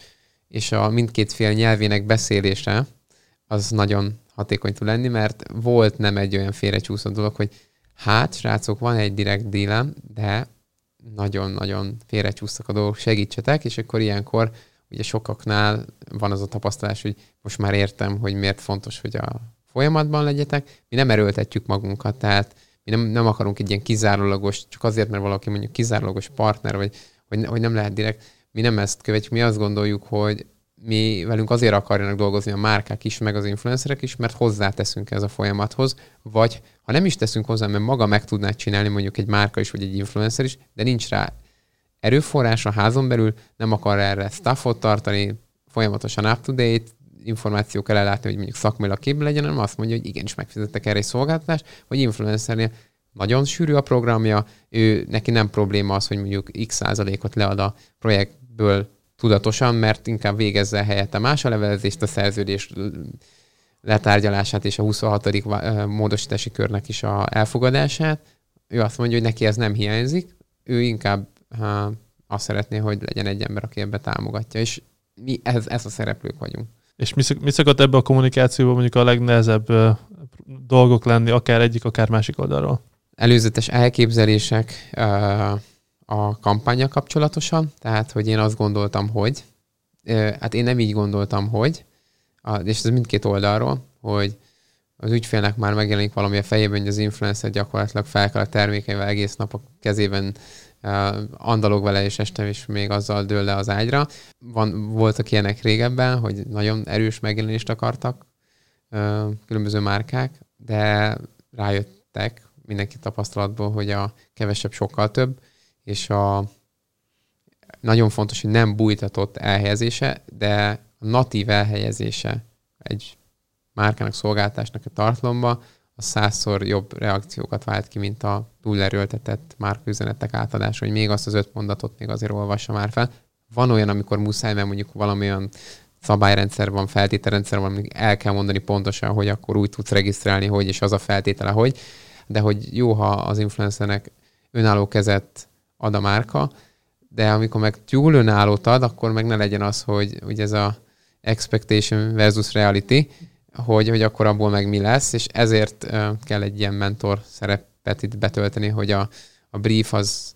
és a mindkét fél nyelvének beszélése az nagyon hatékony tud lenni, mert volt nem egy olyan félrecsúszott dolog, hogy hát, srácok, van egy direkt dílem, de nagyon-nagyon félrecsúsztak a dolgok, segítsetek, és akkor ilyenkor ugye sokaknál van az a tapasztalás, hogy most már értem, hogy miért fontos, hogy a folyamatban legyetek. Mi nem erőltetjük magunkat, tehát mi nem, nem akarunk egy ilyen kizárólagos, csak azért, mert valaki mondjuk kizárólagos partner, vagy hogy, hogy nem lehet direkt. Mi nem ezt követjük, mi azt gondoljuk, hogy mi velünk azért akarjanak dolgozni a márkák is, meg az influencerek is, mert hozzáteszünk ez a folyamathoz, vagy ha nem is teszünk hozzá, mert maga meg tudná csinálni mondjuk egy márka is, vagy egy influencer is, de nincs rá erőforrás a házon belül, nem akar erre staffot tartani, folyamatosan up-to-date, információk kell ellátni, hogy mondjuk szakmailag képben legyen, hanem azt mondja, hogy igenis megfizettek erre egy szolgáltatást, vagy influencernél nagyon sűrű a programja, ő neki nem probléma az, hogy mondjuk x százalékot lead a projektből tudatosan, mert inkább végezze helyette más a levelezést, a szerződés letárgyalását és a 26. módosítási körnek is a elfogadását. Ő azt mondja, hogy neki ez nem hiányzik, ő inkább ha, azt szeretné, hogy legyen egy ember, aki ebbe támogatja, és mi ez, ez a szereplők vagyunk. És mi, szok, mi szokott ebbe a kommunikációban mondjuk a legnehezebb uh, dolgok lenni, akár egyik, akár másik oldalról? Előzetes elképzelések uh, a kampánya kapcsolatosan, tehát, hogy én azt gondoltam, hogy, hát én nem így gondoltam, hogy, és ez mindkét oldalról, hogy az ügyfélnek már megjelenik valami a fejében, hogy az influencer gyakorlatilag fel kell a termékeivel egész nap a kezében andalog vele, és este is még azzal dől le az ágyra. Van, voltak ilyenek régebben, hogy nagyon erős megjelenést akartak különböző márkák, de rájöttek mindenki tapasztalatból, hogy a kevesebb sokkal több, és a nagyon fontos, hogy nem bújtatott elhelyezése, de a natív elhelyezése egy márkának, szolgáltásnak a tartalomba, a százszor jobb reakciókat vált ki, mint a túlerőltetett márküzenetek átadása, hogy még azt az öt mondatot még azért olvassa már fel. Van olyan, amikor muszáj, mert mondjuk valamilyen szabályrendszer van, feltételrendszer van, amikor el kell mondani pontosan, hogy akkor úgy tudsz regisztrálni, hogy, és az a feltétele, hogy. De hogy jó, ha az influencernek önálló kezet ad a márka, de amikor meg túl önállót ad, akkor meg ne legyen az, hogy, hogy ez a expectation versus reality, hogy, hogy akkor abból meg mi lesz, és ezért kell egy ilyen mentor szerepet itt betölteni, hogy a, a brief az,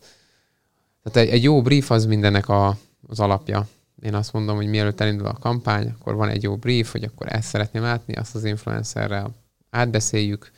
tehát egy, egy jó brief az mindennek a, az alapja. Én azt mondom, hogy mielőtt elindul a kampány, akkor van egy jó brief, hogy akkor ezt szeretném látni, azt az influencerrel átbeszéljük,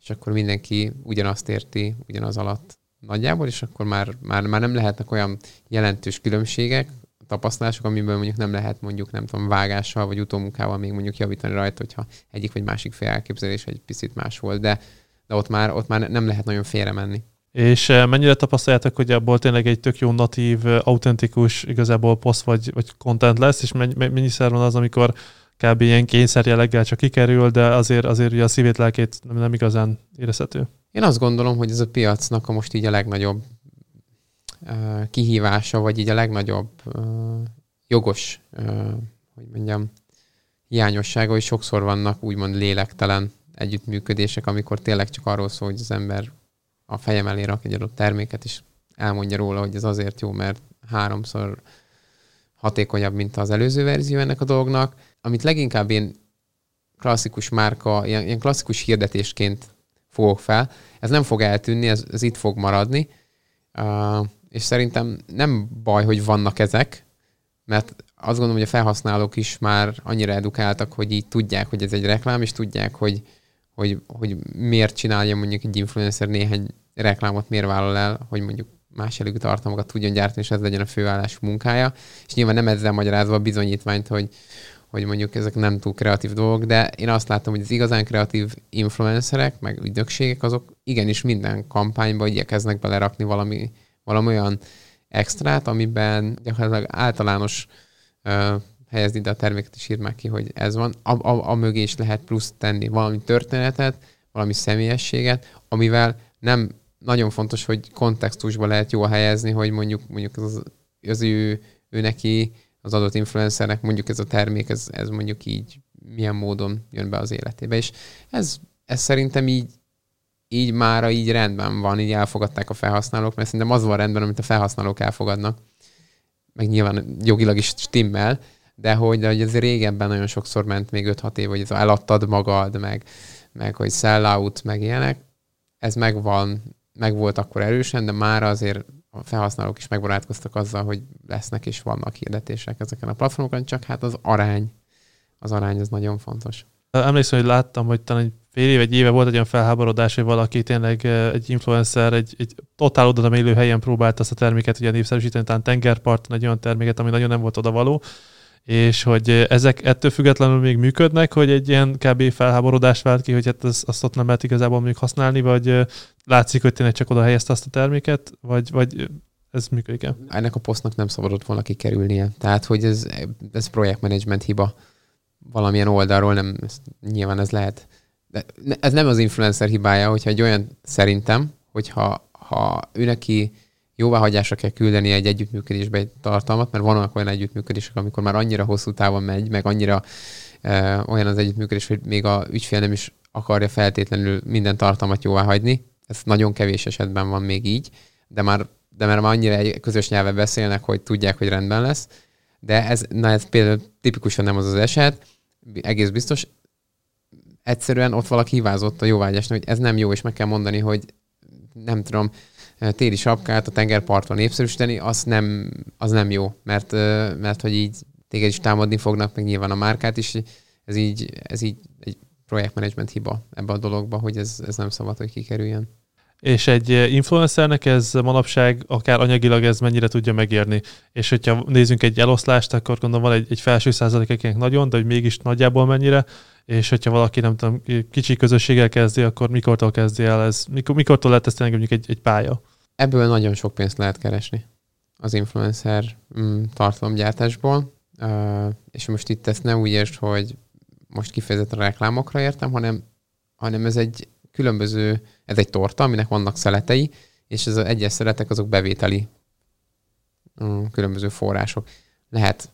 és akkor mindenki ugyanazt érti, ugyanaz alatt nagyjából, és akkor már, már, már nem lehetnek olyan jelentős különbségek, tapasztalások, amiből mondjuk nem lehet mondjuk, nem tudom, vágással vagy utómunkával még mondjuk javítani rajta, hogyha egyik vagy másik fél elképzelés egy picit más volt, de, de ott, már, ott már nem lehet nagyon félre menni. És eh, mennyire tapasztaljátok, hogy abból tényleg egy tök jó natív, eh, autentikus, igazából poszt vagy, vagy content lesz, és mennyiszer van az, amikor kb. ilyen kényszerjelleggel csak kikerül, de azért, azért ugye a szívét, lelkét nem, nem igazán érezhető. Én azt gondolom, hogy ez a piacnak a most így a legnagyobb kihívása, vagy így a legnagyobb jogos, hogy mondjam, hiányossága, hogy sokszor vannak úgymond lélektelen együttműködések, amikor tényleg csak arról szól, hogy az ember a fejem elé rak egy adott terméket, és elmondja róla, hogy ez azért jó, mert háromszor hatékonyabb, mint az előző verzió ennek a dolognak. Amit leginkább én klasszikus márka, ilyen, ilyen klasszikus hirdetésként fogok fel, ez nem fog eltűnni, ez, ez itt fog maradni. Uh, és szerintem nem baj, hogy vannak ezek, mert azt gondolom, hogy a felhasználók is már annyira edukáltak, hogy így tudják, hogy ez egy reklám, és tudják, hogy, hogy, hogy miért csinálja mondjuk egy influencer néhány reklámot, miért vállal el, hogy mondjuk más jellegű tartalmakat tudjon gyártani, és ez legyen a főállású munkája. És nyilván nem ezzel magyarázva a bizonyítványt, hogy, hogy mondjuk ezek nem túl kreatív dolgok, de én azt látom, hogy az igazán kreatív influencerek, meg ügynökségek, azok igenis minden kampányba igyekeznek belerakni valami valami olyan extrát, amiben gyakorlatilag általános uh, helyezni ide a terméket, és írd meg ki, hogy ez van. A, a, a mögé is lehet plusz tenni valami történetet, valami személyességet, amivel nem nagyon fontos, hogy kontextusba lehet jól helyezni, hogy mondjuk, mondjuk az, az ő, ő neki, az adott influencernek mondjuk ez a termék, ez, ez mondjuk így milyen módon jön be az életébe. És ez, ez szerintem így így már így rendben van, így elfogadták a felhasználók, mert szerintem az van rendben, amit a felhasználók elfogadnak. Meg nyilván jogilag is stimmel, de hogy, de hogy ez régebben nagyon sokszor ment még 5-6 év, hogy ez eladtad magad, meg, meg hogy sell out, meg ilyenek. Ez megvan, meg volt akkor erősen, de már azért a felhasználók is megbarátkoztak azzal, hogy lesznek és vannak hirdetések ezeken a platformokon, csak hát az arány, az arány az nagyon fontos. Emlékszem, hogy láttam, hogy talán egy fél év, egy éve volt egy olyan felháborodás, hogy valaki tényleg egy influencer egy, egy totál oda élő helyen próbált azt a terméket ugye népszerűsíteni, talán tengerparton egy olyan terméket, ami nagyon nem volt oda való, és hogy ezek ettől függetlenül még működnek, hogy egy ilyen kb. felháborodás vált ki, hogy hát az, azt ott nem lehet igazából még használni, vagy látszik, hogy tényleg csak oda helyezte azt a terméket, vagy, vagy ez működik -e? Ennek a posztnak nem szabadott volna kikerülnie. Tehát, hogy ez, ez projektmenedzsment hiba valamilyen oldalról, nem, ez, nyilván ez lehet. De ez nem az influencer hibája, hogyha egy olyan szerintem, hogyha ha ő neki jóváhagyásra kell küldeni egy együttműködésbe egy tartalmat, mert vannak olyan együttműködések, amikor már annyira hosszú távon megy, meg annyira e, olyan az együttműködés, hogy még a ügyfél nem is akarja feltétlenül minden tartalmat jóvá hagyni. Ez nagyon kevés esetben van még így, de már, de már annyira egy közös nyelven beszélnek, hogy tudják, hogy rendben lesz. De ez, na ez például tipikusan nem az az eset, egész biztos. Egyszerűen ott valaki hívázott a jóvágyásnak, hogy ez nem jó, és meg kell mondani, hogy nem tudom, téli sapkát a tengerparton népszerűsíteni, az nem, az nem jó, mert, mert hogy így téged is támadni fognak, meg nyilván a márkát is, ez így, ez így egy projektmenedzsment hiba ebbe a dologba, hogy ez, ez nem szabad, hogy kikerüljön. És egy influencernek ez manapság akár anyagilag ez mennyire tudja megérni. És hogyha nézzünk egy eloszlást, akkor gondolom van egy, egy felső százalék, akinek nagyon, de hogy mégis nagyjából mennyire, és hogyha valaki nem tudom, kicsi közösséggel kezdi, akkor mikortól kezdi el ez, mikor, mikortól lehet ez tényleg mondjuk egy, egy pálya? Ebből nagyon sok pénzt lehet keresni az influencer mm, tartalomgyártásból, uh, és most itt ezt nem úgy értsd, hogy most kifejezetten reklámokra értem, hanem, hanem ez egy különböző, ez egy torta, aminek vannak szeletei, és ez az egyes szeletek azok bevételi um, különböző források. Lehet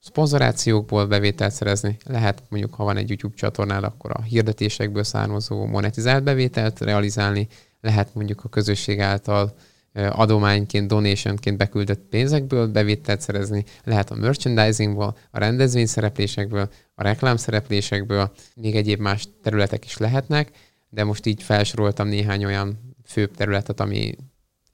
szponzorációkból bevételt szerezni, lehet mondjuk, ha van egy YouTube csatornád, akkor a hirdetésekből származó monetizált bevételt realizálni, lehet mondjuk a közösség által adományként, donationként beküldött pénzekből bevételt szerezni, lehet a merchandisingból, a rendezvény szereplésekből, a reklám szereplésekből, még egyéb más területek is lehetnek, de most így felsoroltam néhány olyan főbb területet, ami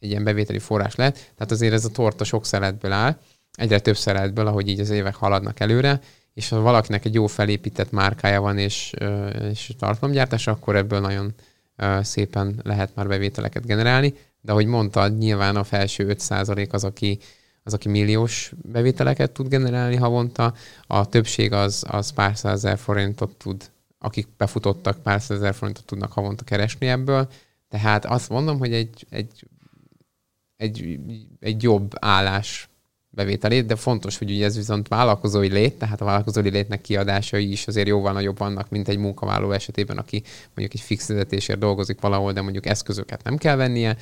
egy ilyen bevételi forrás lehet. Tehát azért ez a torta sok szeletből áll, egyre több szeletből, ahogy így az évek haladnak előre, és ha valakinek egy jó felépített márkája van és, és tartalomgyártás, akkor ebből nagyon szépen lehet már bevételeket generálni. De ahogy mondtad, nyilván a felső 5% az, aki, az, aki milliós bevételeket tud generálni havonta, a többség az, az pár százezer forintot tud, akik befutottak, pár százezer forintot tudnak havonta keresni ebből. Tehát azt mondom, hogy egy, egy, egy, egy jobb állás bevételét, de fontos, hogy ugye ez viszont vállalkozói lét, tehát a vállalkozói létnek kiadásai is azért jóval nagyobb vannak, mint egy munkavállaló esetében, aki mondjuk egy fix fizetésért dolgozik valahol, de mondjuk eszközöket nem kell vennie,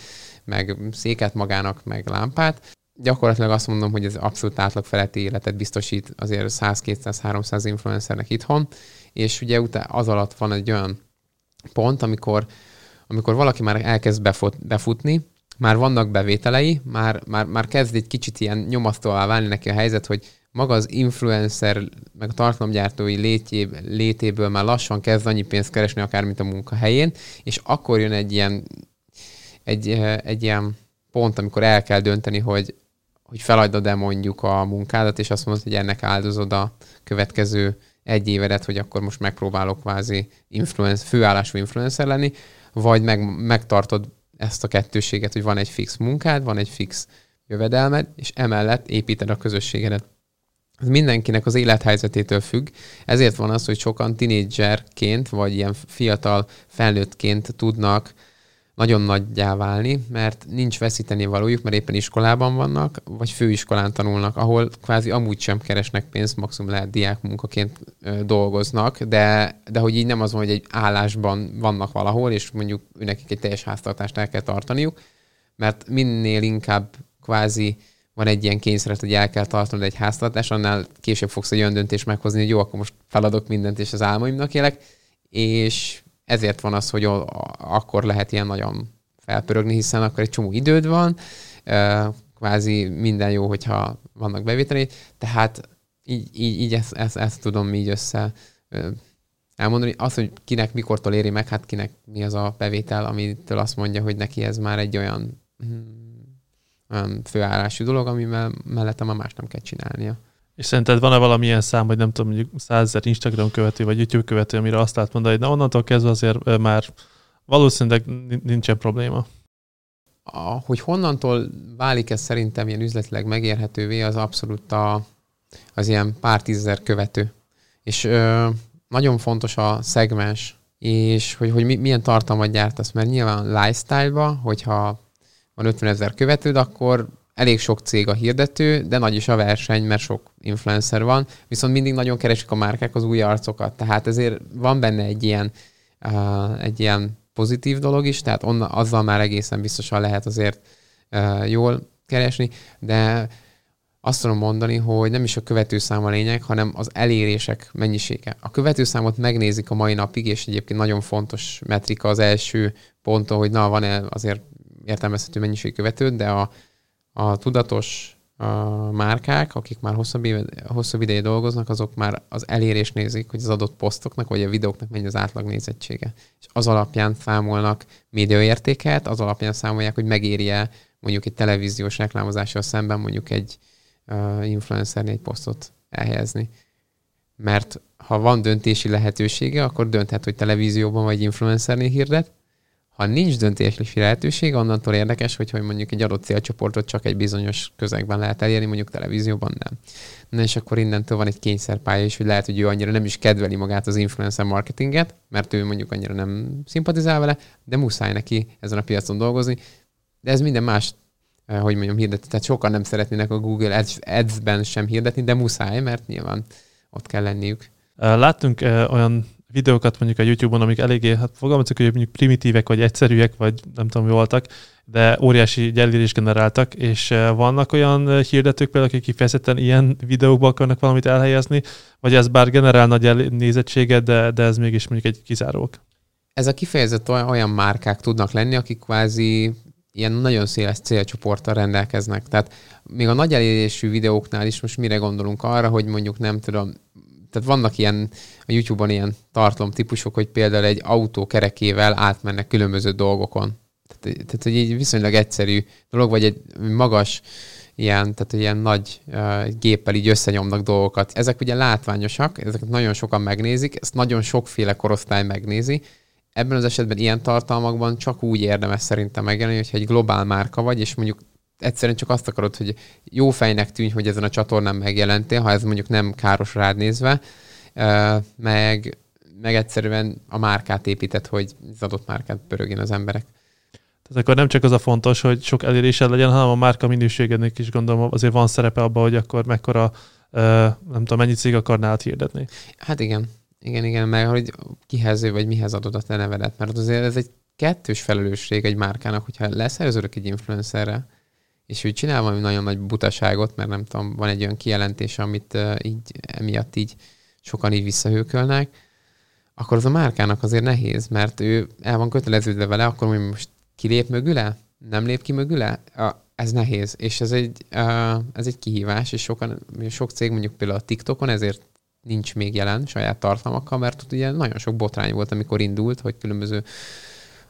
meg széket magának, meg lámpát. Gyakorlatilag azt mondom, hogy ez abszolút átlag feletti életet biztosít azért 100-200-300 influencernek itthon, és ugye az alatt van egy olyan pont, amikor, amikor valaki már elkezd befut, befutni, már vannak bevételei, már, már, már kezd egy kicsit ilyen nyomasztóvá válni neki a helyzet, hogy maga az influencer, meg a tartalomgyártói létjé, létéből már lassan kezd annyi pénzt keresni, akár mint a munkahelyén, és akkor jön egy ilyen, egy, egy ilyen pont, amikor el kell dönteni, hogy, hogy feladod-e mondjuk a munkádat, és azt mondod, hogy ennek áldozod a következő egy évedet, hogy akkor most megpróbálok kvázi influencer, főállású influencer lenni, vagy meg, megtartod ezt a kettőséget, hogy van egy fix munkád, van egy fix jövedelmed, és emellett építed a közösségedet. Ez mindenkinek az élethelyzetétől függ, ezért van az, hogy sokan tinédzserként, vagy ilyen fiatal felnőttként tudnak nagyon nagyjá válni, mert nincs veszíteni valójuk, mert éppen iskolában vannak, vagy főiskolán tanulnak, ahol kvázi amúgy sem keresnek pénzt, maximum lehet diákmunkaként dolgoznak, de, de hogy így nem az van, hogy egy állásban vannak valahol, és mondjuk nekik egy teljes háztartást el kell tartaniuk, mert minél inkább kvázi van egy ilyen kényszeret, hogy el kell tartanod egy háztartást, annál később fogsz egy olyan döntést meghozni, hogy jó, akkor most feladok mindent, és az álmaimnak élek, és ezért van az, hogy akkor lehet ilyen nagyon felpörögni, hiszen akkor egy csomó időd van, kvázi minden jó, hogyha vannak bevételé, tehát így, így, így ezt, ezt, ezt tudom így össze elmondani. Az, hogy kinek mikortól éri meg, hát kinek mi az a bevétel, amitől azt mondja, hogy neki ez már egy olyan, hmm, olyan főállású dolog, amivel mellettem a más nem kell csinálnia. És szerinted van-e valamilyen szám, hogy nem tudom, mondjuk százezer Instagram követő vagy YouTube követő, amire azt lehet mondani, hogy na onnantól kezdve azért már valószínűleg nincsen probléma? A, hogy honnantól válik ez szerintem ilyen üzletileg megérhetővé, az abszolút a, az ilyen pár tízezer követő. És ö, nagyon fontos a szegmens, és hogy, hogy milyen tartalmat gyártasz, mert nyilván lifestyle-ba, hogyha van 50 ezer követőd, akkor elég sok cég a hirdető, de nagy is a verseny, mert sok influencer van, viszont mindig nagyon keresik a márkák az új arcokat, tehát ezért van benne egy ilyen, uh, egy ilyen pozitív dolog is, tehát onna, azzal már egészen biztosan lehet azért uh, jól keresni, de azt tudom mondani, hogy nem is a követőszám a lényeg, hanem az elérések mennyisége. A követőszámot megnézik a mai napig, és egyébként nagyon fontos metrika az első ponton, hogy na, van-e azért értelmezhető mennyiség követőd, de a, a tudatos a márkák, akik már hosszabb, éve, hosszabb ideje dolgoznak, azok már az elérés nézik, hogy az adott posztoknak vagy a videóknak mennyi az átlag nézettsége. És az alapján számolnak médiaértéket, az alapján számolják, hogy megéri-e mondjuk egy televíziós reklámozással szemben mondjuk egy uh, influencernél egy posztot elhelyezni. Mert ha van döntési lehetősége, akkor dönthet, hogy televízióban vagy influencernél hirdet, ha nincs döntési lehetőség, onnantól érdekes, hogy, hogy mondjuk egy adott célcsoportot csak egy bizonyos közegben lehet elérni, mondjuk televízióban nem. Na és akkor innentől van egy kényszerpálya is, hogy lehet, hogy ő annyira nem is kedveli magát az influencer marketinget, mert ő mondjuk annyira nem szimpatizál vele, de muszáj neki ezen a piacon dolgozni. De ez minden más, eh, hogy mondjam, hirdetni. Tehát sokan nem szeretnének a Google Ads-ben sem hirdetni, de muszáj, mert nyilván ott kell lenniük. Láttunk eh, olyan videókat mondjuk a YouTube-on, amik eléggé, hát fogalmazok, hogy mondjuk primitívek, vagy egyszerűek, vagy nem tudom, mi voltak, de óriási elérés generáltak, és eh, vannak olyan eh, hirdetők például, akik kifejezetten ilyen videókba akarnak valamit elhelyezni, vagy ez bár generál nagy nézettséget, de, de ez mégis mondjuk egy kizárók. Ez a kifejezett olyan, olyan márkák tudnak lenni, akik kvázi ilyen nagyon széles célcsoporttal rendelkeznek. Tehát még a nagy elérésű videóknál is most mire gondolunk arra, hogy mondjuk nem tudom, tehát vannak ilyen a YouTube-on ilyen tartalomtípusok, hogy például egy autó kerekével átmennek különböző dolgokon. Tehát, tehát hogy egy viszonylag egyszerű dolog, vagy egy magas ilyen, tehát ilyen nagy uh, géppel így összenyomnak dolgokat. Ezek ugye látványosak, ezeket nagyon sokan megnézik, ezt nagyon sokféle korosztály megnézi. Ebben az esetben ilyen tartalmakban csak úgy érdemes szerintem megjelenni, hogyha egy globál márka vagy, és mondjuk egyszerűen csak azt akarod, hogy jó fejnek tűnj, hogy ezen a csatornán megjelentél, ha ez mondjuk nem káros rád nézve, meg, meg egyszerűen a márkát épített, hogy az adott márkát pörögjen az emberek. Tehát akkor nem csak az a fontos, hogy sok elérésed legyen, hanem a márka minőségednek is gondolom azért van szerepe abban, hogy akkor mekkora, nem tudom, mennyi cég akarnál hirdetni. Hát igen. Igen, igen, mert hogy kihez vagy mihez adod a te nevedet, mert azért ez egy kettős felelősség egy márkának, hogyha leszerződök egy influencerre, és ő csinál valami nagyon nagy butaságot, mert nem tudom, van egy olyan kijelentés, amit így emiatt így sokan így visszahőkölnek, akkor az a márkának azért nehéz, mert ő el van köteleződve vele, akkor hogy most kilép mögüle? Nem lép ki mögüle? A, ez nehéz, és ez egy, uh, ez egy kihívás, és sokan, sok cég mondjuk például a TikTokon ezért nincs még jelen saját tartalmakkal, mert ott ugye nagyon sok botrány volt, amikor indult, hogy különböző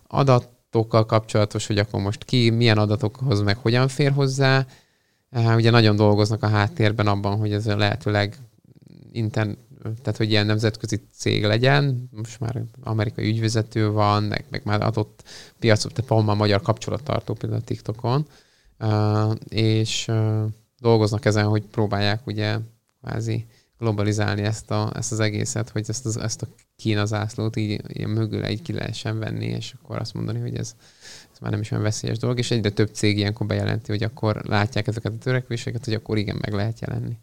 adat adatokkal kapcsolatos, hogy akkor most ki milyen adatokhoz meg hogyan fér hozzá. Ugye nagyon dolgoznak a háttérben abban, hogy ez a lehetőleg inten, tehát hogy ilyen nemzetközi cég legyen, most már amerikai ügyvezető van, meg, meg már adott piacok, tehát van már magyar kapcsolattartó például a TikTokon, és dolgoznak ezen, hogy próbálják ugye kvázi globalizálni ezt, a, ezt az egészet, hogy ezt, az, ezt a Kína zászlót így ilyen mögül egy ki lehessen venni, és akkor azt mondani, hogy ez, ez már nem is olyan veszélyes dolog, és egyre több cég ilyenkor bejelenti, hogy akkor látják ezeket a törekvéseket, hogy akkor igen, meg lehet jelenni.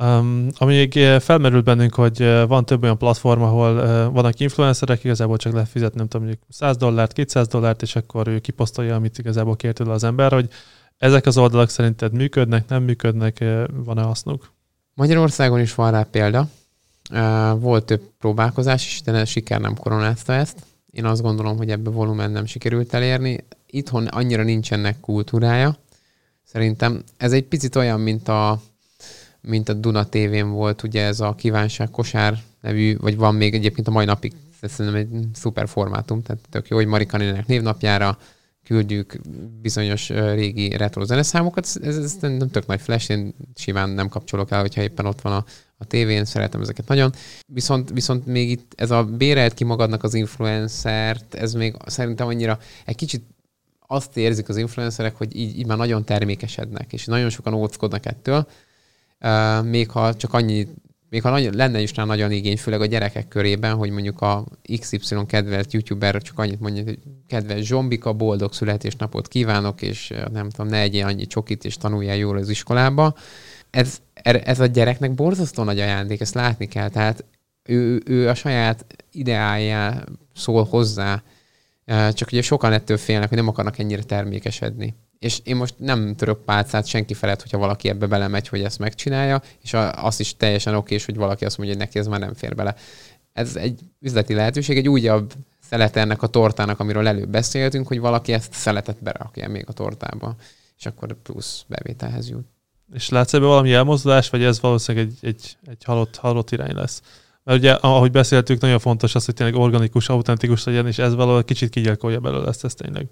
Um, ami még eh, felmerült bennünk, hogy eh, van több olyan platform, ahol uh, vannak influencerek, igazából csak lehet fizetni, nem tudom, mondjuk 100 dollárt, 200 dollárt, és akkor ő kiposztolja, amit igazából kért tőle az ember, hogy ezek az oldalak szerinted működnek, nem működnek, van-e hasznuk? Magyarországon is van rá példa. Volt több próbálkozás is, de siker nem koronázta ezt. Én azt gondolom, hogy ebbe volumen nem sikerült elérni. Itthon annyira nincsenek kultúrája. Szerintem ez egy picit olyan, mint a, mint a Duna tévén volt, ugye ez a kívánság kosár nevű, vagy van még egyébként a mai napig, ez szerintem egy szuper formátum, tehát tök jó, hogy Marika névnapjára küldjük bizonyos régi retro zeneszámokat, ez, ez nem tök nagy flash, én simán nem kapcsolok el, hogyha éppen ott van a, a tévén, szeretem ezeket nagyon. Viszont, viszont még itt ez a bérelt ki magadnak az influencert, ez még szerintem annyira egy kicsit azt érzik az influencerek, hogy így, így már nagyon termékesednek, és nagyon sokan óckodnak ettől, uh, még ha csak annyi még ha nagy, lenne is rá nagyon igény, főleg a gyerekek körében, hogy mondjuk a XY kedvelt youtuberre csak annyit mondja, hogy kedves Zsombika, boldog születésnapot kívánok, és nem tudom, ne egyél annyi csokit, és tanuljál jól az iskolába. Ez, ez a gyereknek borzasztó nagy ajándék, ezt látni kell. Tehát ő, ő a saját ideájá szól hozzá, csak ugye sokan ettől félnek, hogy nem akarnak ennyire termékesedni és én most nem török pálcát senki felett, hogyha valaki ebbe belemegy, hogy ezt megcsinálja, és azt is teljesen oké, hogy valaki azt mondja, hogy neki ez már nem fér bele. Ez egy üzleti lehetőség, egy újabb szelet ennek a tortának, amiről előbb beszéltünk, hogy valaki ezt szeletet berakja még a tortába, és akkor plusz bevételhez jut. És látsz ebben valami elmozdulás, vagy ez valószínűleg egy, egy, egy halott, halott irány lesz? Mert ugye, ahogy beszéltük, nagyon fontos az, hogy tényleg organikus, autentikus legyen, és ez valahol kicsit kigyilkolja belőle ezt, ezt tényleg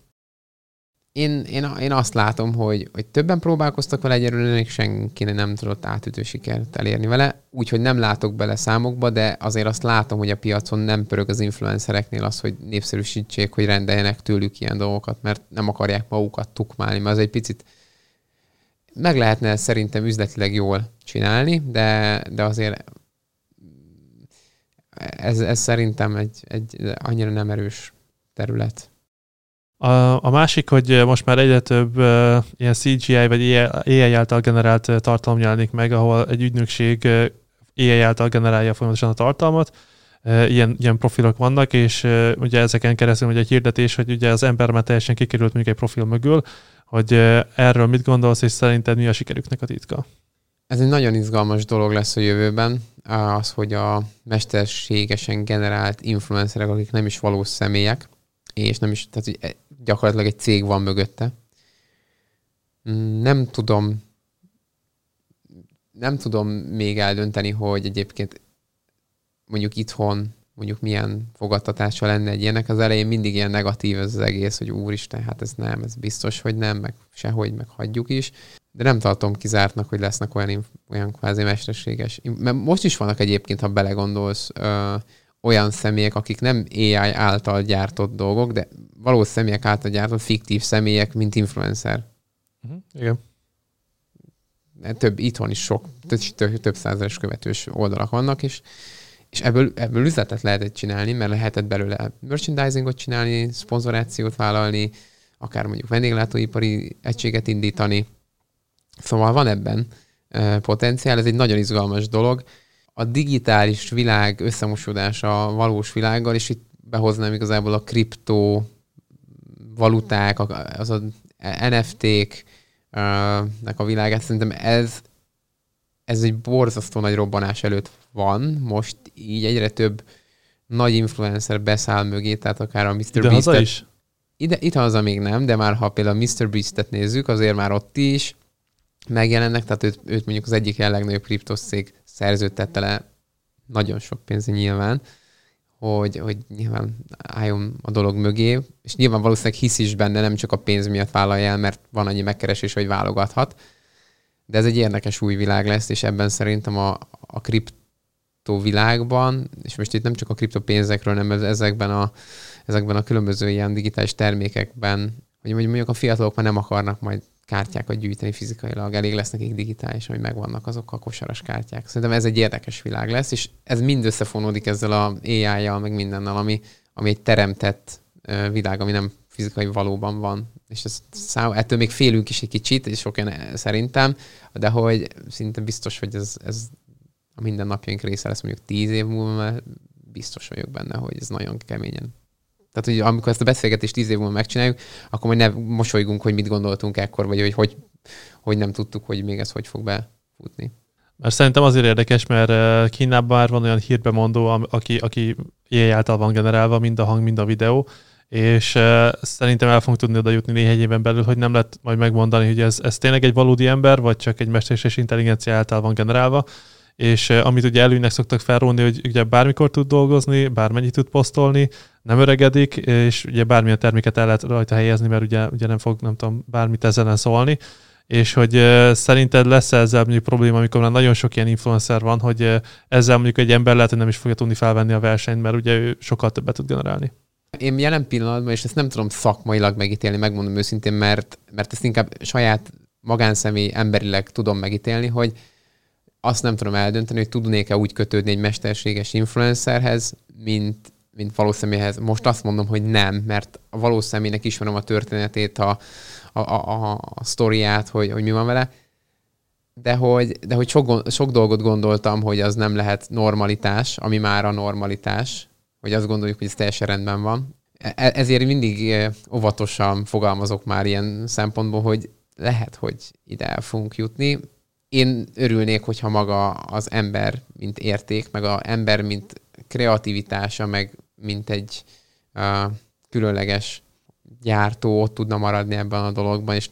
én, én, én azt látom, hogy, hogy többen próbálkoztak vele, egyelőre még senki nem tudott átütő sikert elérni vele, úgyhogy nem látok bele számokba, de azért azt látom, hogy a piacon nem pörög az influencereknél az, hogy népszerűsítsék, hogy rendeljenek tőlük ilyen dolgokat, mert nem akarják magukat tukmálni, mert az egy picit meg lehetne szerintem üzletileg jól csinálni, de, de azért ez, ez szerintem egy, egy annyira nem erős terület. A, a másik, hogy most már egyre több uh, ilyen CGI vagy AI által generált tartalom jelenik meg, ahol egy ügynökség AI által generálja folyamatosan a tartalmat. Ilyen, ilyen profilok vannak, és uh, ugye ezeken keresztül ugye egy hirdetés, hogy ugye az ember már teljesen kikerült mondjuk egy profil mögül, hogy uh, erről mit gondolsz, és szerinted mi a sikerüknek a titka? Ez egy nagyon izgalmas dolog lesz a jövőben, az, hogy a mesterségesen generált influencerek, akik nem is valós személyek, és nem is, tehát hogy gyakorlatilag egy cég van mögötte. Mm, nem tudom, nem tudom még eldönteni, hogy egyébként mondjuk itthon mondjuk milyen fogadtatása lenne egy ilyenek. Az elején mindig ilyen negatív ez az egész, hogy úristen, hát ez nem, ez biztos, hogy nem, meg sehogy, meg hagyjuk is. De nem tartom kizártnak, hogy lesznek olyan, olyan kvázi mesterséges. Mert most is vannak egyébként, ha belegondolsz, olyan személyek, akik nem AI által gyártott dolgok, de valós személyek által gyártott fiktív személyek, mint influencer. Uh-huh. Igen. Több, itthon is sok, több, több, több százeres követős oldalak vannak, és, és ebből, ebből üzletet lehetett csinálni, mert lehetett belőle merchandisingot csinálni, szponzorációt vállalni, akár mondjuk vendéglátóipari egységet indítani. Szóval van ebben potenciál, ez egy nagyon izgalmas dolog. A digitális világ összemosódása a valós világgal, és itt behoznám igazából a kriptó valuták, az a NFT-k, nek a világát, szerintem ez, ez egy borzasztó nagy robbanás előtt van. Most így egyre több nagy influencer beszáll mögé, tehát akár a Mr. De beast is? Ide, itt haza még nem, de már ha például a Mr. Beast-et nézzük, azért már ott is megjelennek, tehát őt, őt mondjuk az egyik legnagyobb kriptoszék szerződtette le nagyon sok pénze nyilván, hogy, hogy nyilván álljon a dolog mögé, és nyilván valószínűleg hisz is benne, nem csak a pénz miatt vállalja el, mert van annyi megkeresés, hogy válogathat. De ez egy érdekes új világ lesz, és ebben szerintem a, a kriptó világban, és most itt nem csak a kriptopénzekről, hanem ezekben a, ezekben a különböző ilyen digitális termékekben, hogy mondjuk a fiatalok már nem akarnak majd kártyákat gyűjteni fizikailag, elég lesz nekik digitális, hogy megvannak azok a kosaras kártyák. Szerintem ez egy érdekes világ lesz, és ez mind összefonódik ezzel a AI-jal, meg mindennel, ami, ami egy teremtett világ, ami nem fizikai valóban van. És ez szám, ettől még félünk is egy kicsit, és sok szerintem, de hogy szinte biztos, hogy ez, ez a mindennapjaink része lesz mondjuk tíz év múlva, mert biztos vagyok benne, hogy ez nagyon keményen tehát, hogy amikor ezt a beszélgetést tíz év múlva megcsináljuk, akkor majd ne mosolygunk, hogy mit gondoltunk ekkor, vagy hogy, hogy, hogy nem tudtuk, hogy még ez hogy fog befutni. Mert szerintem azért érdekes, mert eh, Kínában már van olyan hírbemondó, aki, aki AI által van generálva, mind a hang, mind a videó, és uh, szerintem el fogunk tudni oda jutni néhány éven belül, hogy nem lehet majd megmondani, hogy ez, ez tényleg egy valódi ember, vagy csak egy mesterséges intelligencia által van generálva, és amit ugye előnynek szoktak felróni, hogy ugye bármikor tud dolgozni, bármennyit tud posztolni, nem öregedik, és ugye bármilyen terméket el lehet rajta helyezni, mert ugye, ugye nem fog, nem tudom, bármit ezzel szólni és hogy szerinted lesz -e ezzel mondjuk probléma, amikor már nagyon sok ilyen influencer van, hogy ezzel mondjuk egy ember lehet, hogy nem is fogja tudni felvenni a versenyt, mert ugye ő sokkal többet tud generálni. Én jelen pillanatban, és ezt nem tudom szakmailag megítélni, megmondom őszintén, mert, mert ezt inkább saját magánszemély emberileg tudom megítélni, hogy azt nem tudom eldönteni, hogy tudnék-e úgy kötődni egy mesterséges influencerhez, mint, mint valószemélyhez. Most azt mondom, hogy nem, mert a valószemélynek ismerem a történetét, a, a, a, a sztoriát, hogy, hogy mi van vele, de hogy, de hogy sok, sok dolgot gondoltam, hogy az nem lehet normalitás, ami már a normalitás, hogy azt gondoljuk, hogy ez teljesen rendben van. E, ezért mindig eh, óvatosan fogalmazok már ilyen szempontból, hogy lehet, hogy ide el fogunk jutni. Én örülnék, hogyha maga az ember, mint érték, meg a ember, mint kreativitása, meg mint egy uh, különleges gyártó ott tudna maradni ebben a dologban, és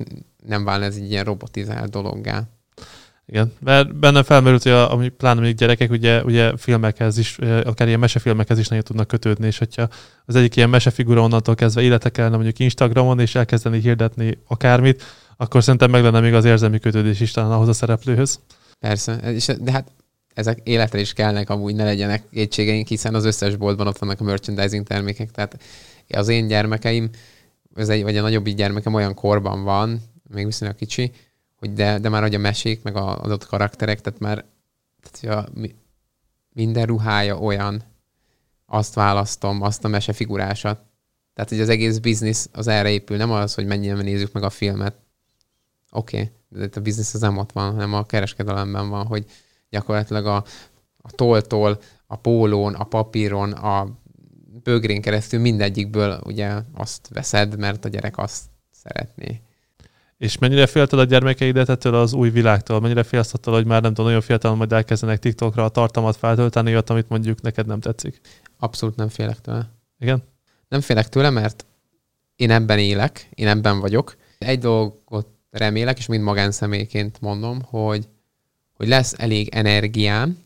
nem válna ez egy ilyen robotizált dologgá. Igen, mert benne felmerült, hogy a, ami, pláne még gyerekek ugye, ugye filmekhez is, akár ilyen mesefilmekhez is nagyon tudnak kötődni, és hogyha az egyik ilyen mesefigura onnantól kezdve életek kellene mondjuk Instagramon, és elkezdeni hirdetni akármit, akkor szerintem meg lenne még az érzelmi kötődés is talán ahhoz a szereplőhöz. Persze, és, de hát ezek életre is kellnek, amúgy ne legyenek kétségeink, hiszen az összes boltban ott vannak a merchandising termékek, tehát az én gyermekeim ez egy, vagy a nagyobb gyermekem olyan korban van, még viszonylag kicsi, hogy de, de már hogy a mesék, meg az adott karakterek, tehát már tehát, ja, minden ruhája olyan, azt választom, azt a mesefigurásat. Tehát, hogy az egész biznisz az erre épül, nem az, hogy mennyien nézzük meg a filmet. Oké, okay, de a biznisz az nem ott van, hanem a kereskedelemben van, hogy gyakorlatilag a, a tolltól, a pólón, a papíron, a bögrén keresztül mindegyikből ugye azt veszed, mert a gyerek azt szeretné. És mennyire félted a gyermekeidet ettől az új világtól? Mennyire félsz attól, hogy már nem tudom, nagyon fiatalon majd elkezdenek TikTokra a tartalmat feltölteni, ott, amit mondjuk neked nem tetszik? Abszolút nem félek tőle. Igen? Nem félek tőle, mert én ebben élek, én ebben vagyok. Egy dolgot remélek, és mind magánszemélyként mondom, hogy, hogy lesz elég energiám,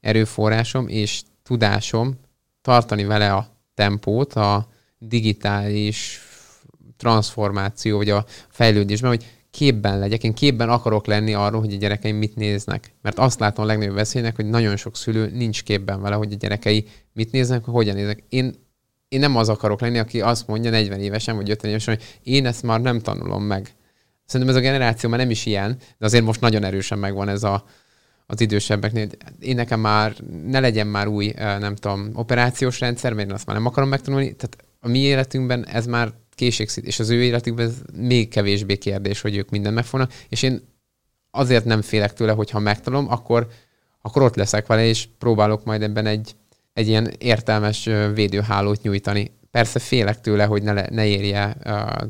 erőforrásom és tudásom tartani vele a tempót, a digitális transformáció, vagy a fejlődésben, hogy képben legyek. Én képben akarok lenni arról, hogy a gyerekeim mit néznek. Mert azt látom a legnagyobb veszélynek, hogy nagyon sok szülő nincs képben vele, hogy a gyerekei mit néznek, hogy hogyan néznek. Én, én nem az akarok lenni, aki azt mondja 40 évesen vagy 50 évesen, hogy én ezt már nem tanulom meg. Szerintem ez a generáció már nem is ilyen, de azért most nagyon erősen megvan ez a, az idősebbeknél. Én nekem már ne legyen már új, nem tudom, operációs rendszer, mert én azt már nem akarom megtanulni. Tehát a mi életünkben ez már készségszít, és az ő életükben ez még kevésbé kérdés, hogy ők mindent megfognak. És én azért nem félek tőle, hogy ha megtanulom, akkor, akkor ott leszek vele, és próbálok majd ebben egy, egy ilyen értelmes védőhálót nyújtani. Persze félek tőle, hogy ne, ne érje a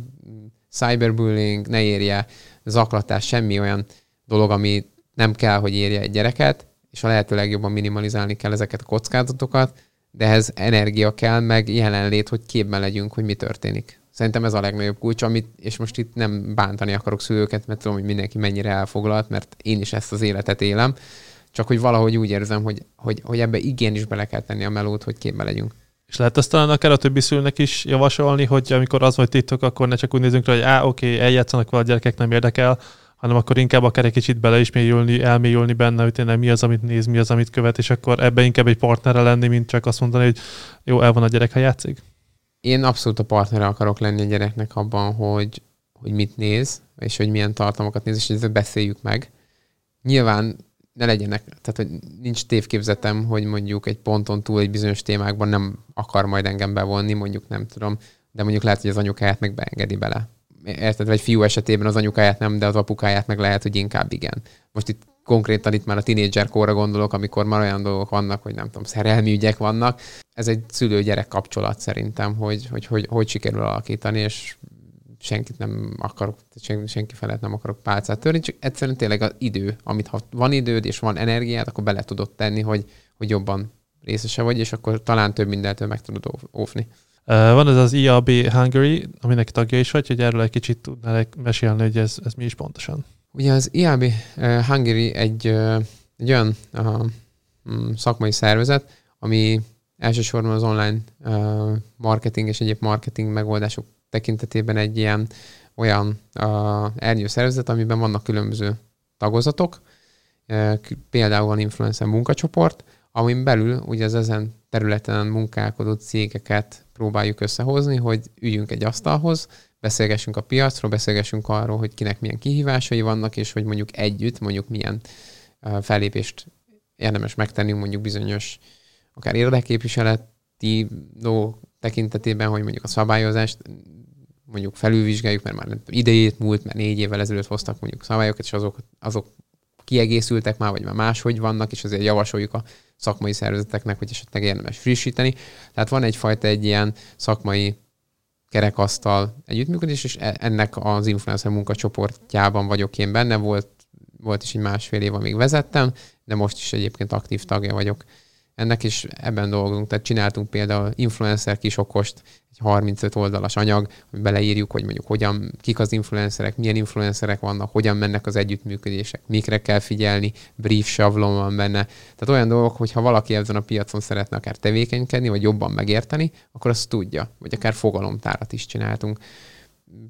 cyberbullying, ne érje zaklatás, semmi olyan dolog, ami nem kell, hogy érje egy gyereket, és a lehető legjobban minimalizálni kell ezeket a kockázatokat, de ehhez energia kell, meg jelenlét, hogy képben legyünk, hogy mi történik. Szerintem ez a legnagyobb kulcs, amit, és most itt nem bántani akarok szülőket, mert tudom, hogy mindenki mennyire elfoglalt, mert én is ezt az életet élem, csak hogy valahogy úgy érzem, hogy, hogy, hogy ebbe igenis bele kell tenni a melót, hogy képben legyünk. És lehet azt talán akár a többi szülőnek is javasolni, hogy amikor az vagy TikTok, akkor ne csak úgy nézzünk rá, hogy á, oké, eljátszanak vele a gyerekek, nem érdekel, hanem akkor inkább akár egy kicsit bele is mélyülni, elmélyülni benne, hogy tényleg mi az, amit néz, mi az, amit követ, és akkor ebbe inkább egy partnere lenni, mint csak azt mondani, hogy jó, el van a gyerek, ha játszik. Én abszolút a partnere akarok lenni a gyereknek abban, hogy, hogy mit néz, és hogy milyen tartalmakat néz, és ezzel beszéljük meg. Nyilván ne legyenek, tehát hogy nincs tévképzetem, hogy mondjuk egy ponton túl egy bizonyos témákban nem akar majd engem bevonni, mondjuk nem tudom, de mondjuk lehet, hogy az anyukáját meg beengedi bele érted, vagy fiú esetében az anyukáját nem, de az apukáját meg lehet, hogy inkább igen. Most itt konkrétan itt már a tinédzser korra gondolok, amikor már olyan dolgok vannak, hogy nem tudom, szerelmi ügyek vannak. Ez egy szülő-gyerek kapcsolat szerintem, hogy, hogy, hogy, hogy sikerül alakítani, és senkit nem akarok, senki, senki felett nem akarok pálcát törni, csak egyszerűen tényleg az idő, amit ha van időd és van energiát, akkor bele tudod tenni, hogy, hogy jobban részese vagy, és akkor talán több mindentől meg tudod óvni. Van ez az IAB Hungary, aminek tagja is vagy, hogy erről egy kicsit tudnál mesélni, hogy ez, ez mi is pontosan. Ugye az IAB Hungary egy egy olyan uh, szakmai szervezet, ami elsősorban az online marketing és egyéb marketing megoldások tekintetében egy ilyen olyan uh, ernyő szervezet, amiben vannak különböző tagozatok, uh, például van influencer munkacsoport, amin belül ugye az ezen területen munkálkodó cégeket próbáljuk összehozni, hogy üljünk egy asztalhoz, beszélgessünk a piacról, beszélgessünk arról, hogy kinek milyen kihívásai vannak, és hogy mondjuk együtt, mondjuk milyen fellépést érdemes megtenni mondjuk bizonyos akár érdekképviseleti tekintetében, hogy mondjuk a szabályozást mondjuk felülvizsgáljuk, mert már idejét múlt, mert négy évvel ezelőtt hoztak mondjuk szabályokat, és azok, azok kiegészültek már, vagy már máshogy vannak, és azért javasoljuk a szakmai szervezeteknek, hogy esetleg érdemes frissíteni. Tehát van egyfajta egy ilyen szakmai kerekasztal együttműködés, és e- ennek az influencer munkacsoportjában vagyok én benne, volt, volt is egy másfél év, amíg vezettem, de most is egyébként aktív tagja vagyok ennek is ebben dolgozunk. Tehát csináltunk például influencer kisokost, egy 35 oldalas anyag, hogy beleírjuk, hogy mondjuk hogyan, kik az influencerek, milyen influencerek vannak, hogyan mennek az együttműködések, mikre kell figyelni, brief sablon van benne. Tehát olyan dolgok, hogy ha valaki ezen a piacon szeretne akár tevékenykedni, vagy jobban megérteni, akkor azt tudja. Vagy akár fogalomtárat is csináltunk,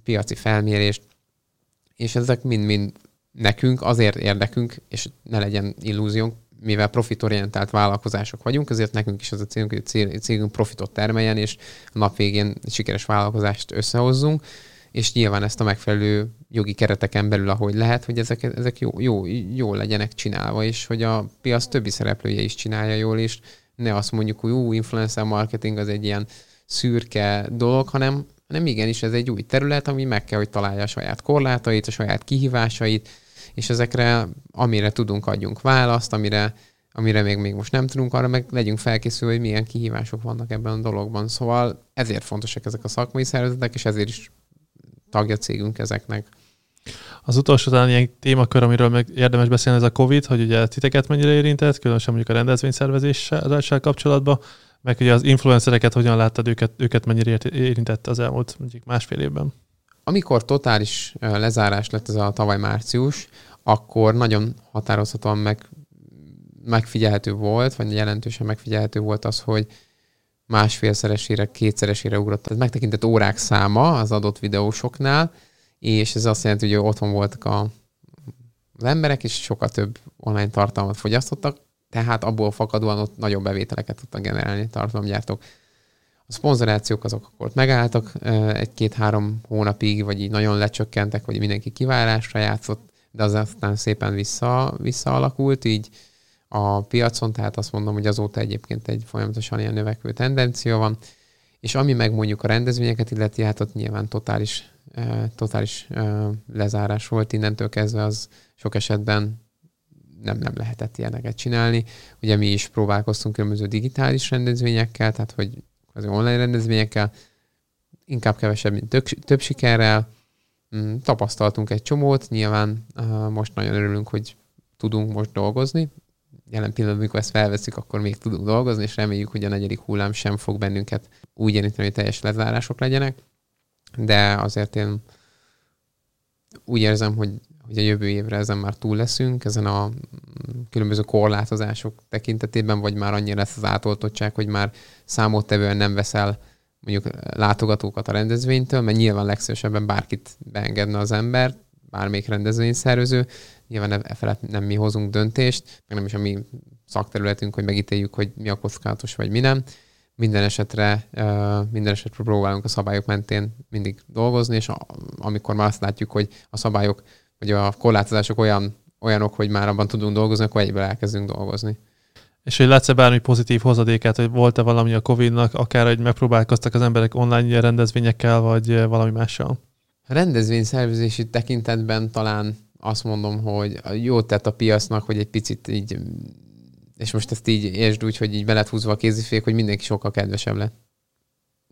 piaci felmérést, és ezek mind-mind nekünk azért érdekünk, és ne legyen illúziónk, mivel profitorientált vállalkozások vagyunk, ezért nekünk is az a célunk, hogy a cégünk profitot termeljen, és a nap végén sikeres vállalkozást összehozzunk, és nyilván ezt a megfelelő jogi kereteken belül, ahogy lehet, hogy ezek, ezek jó, jó, jó legyenek csinálva, és hogy a piac többi szereplője is csinálja jól, és ne azt mondjuk, hogy új influencer marketing az egy ilyen szürke dolog, hanem, hanem igenis ez egy új terület, ami meg kell, hogy találja a saját korlátait, a saját kihívásait, és ezekre, amire tudunk, adjunk választ, amire, amire még, még most nem tudunk, arra meg legyünk felkészülve, hogy milyen kihívások vannak ebben a dologban. Szóval ezért fontosak ezek a szakmai szervezetek, és ezért is tagja cégünk ezeknek. Az utolsó talán ilyen témakör, amiről meg érdemes beszélni, ez a COVID, hogy ugye titeket mennyire érintett, különösen mondjuk a rendezvényszervezéssel kapcsolatban, meg hogy az influencereket hogyan láttad őket, őket mennyire érintett az elmúlt mondjuk másfél évben? Amikor totális lezárás lett ez a tavaly március, akkor nagyon határozhatóan meg, megfigyelhető volt, vagy jelentősen megfigyelhető volt az, hogy másfélszeresére, kétszeresére ugrott. Ez megtekintett órák száma az adott videósoknál, és ez azt jelenti, hogy otthon voltak a, az emberek, és sokkal több online tartalmat fogyasztottak, tehát abból fakadóan ott nagyobb bevételeket tudtak generálni tartalomgyártók. A szponzorációk azok akkor megálltak egy-két-három hónapig, vagy így nagyon lecsökkentek, vagy mindenki kiválásra játszott, de az aztán szépen vissza, visszaalakult így a piacon, tehát azt mondom, hogy azóta egyébként egy folyamatosan ilyen növekvő tendencia van, és ami meg mondjuk a rendezvényeket illeti, hát ott nyilván totális, totális lezárás volt innentől kezdve, az sok esetben nem, nem lehetett ilyeneket csinálni. Ugye mi is próbálkoztunk különböző digitális rendezvényekkel, tehát hogy az online rendezvényekkel, inkább kevesebb, mint tök, több sikerrel. Mm, tapasztaltunk egy csomót, nyilván most nagyon örülünk, hogy tudunk most dolgozni. Jelen pillanatban, amikor ezt felveszik, akkor még tudunk dolgozni, és reméljük, hogy a negyedik hullám sem fog bennünket úgy érinteni, hogy teljes lezárások legyenek. De azért én úgy érzem, hogy, a jövő évre ezen már túl leszünk, ezen a különböző korlátozások tekintetében, vagy már annyira lesz az átoltottság, hogy már számottevően nem veszel mondjuk látogatókat a rendezvénytől, mert nyilván legszívesebben bárkit beengedne az ember, bármelyik rendezvényszervező, nyilván e felett nem mi hozunk döntést, meg nem is a mi szakterületünk, hogy megítéljük, hogy mi a kockázatos, vagy mi nem. Minden esetre, minden esetre próbálunk a szabályok mentén mindig dolgozni, és amikor már azt látjuk, hogy a szabályok, vagy a korlátozások olyan olyanok, hogy már abban tudunk dolgozni, akkor egyből elkezdünk dolgozni. És hogy látsz-e bármi pozitív hozadékát, hogy volt-e valami a Covid-nak, akár hogy megpróbálkoztak az emberek online rendezvényekkel, vagy valami mással? A rendezvényszervezési tekintetben talán azt mondom, hogy jó tett a piacnak, hogy egy picit így, és most ezt így értsd úgy, hogy így be lett húzva a kézifék, hogy mindenki sokkal kedvesebb lett.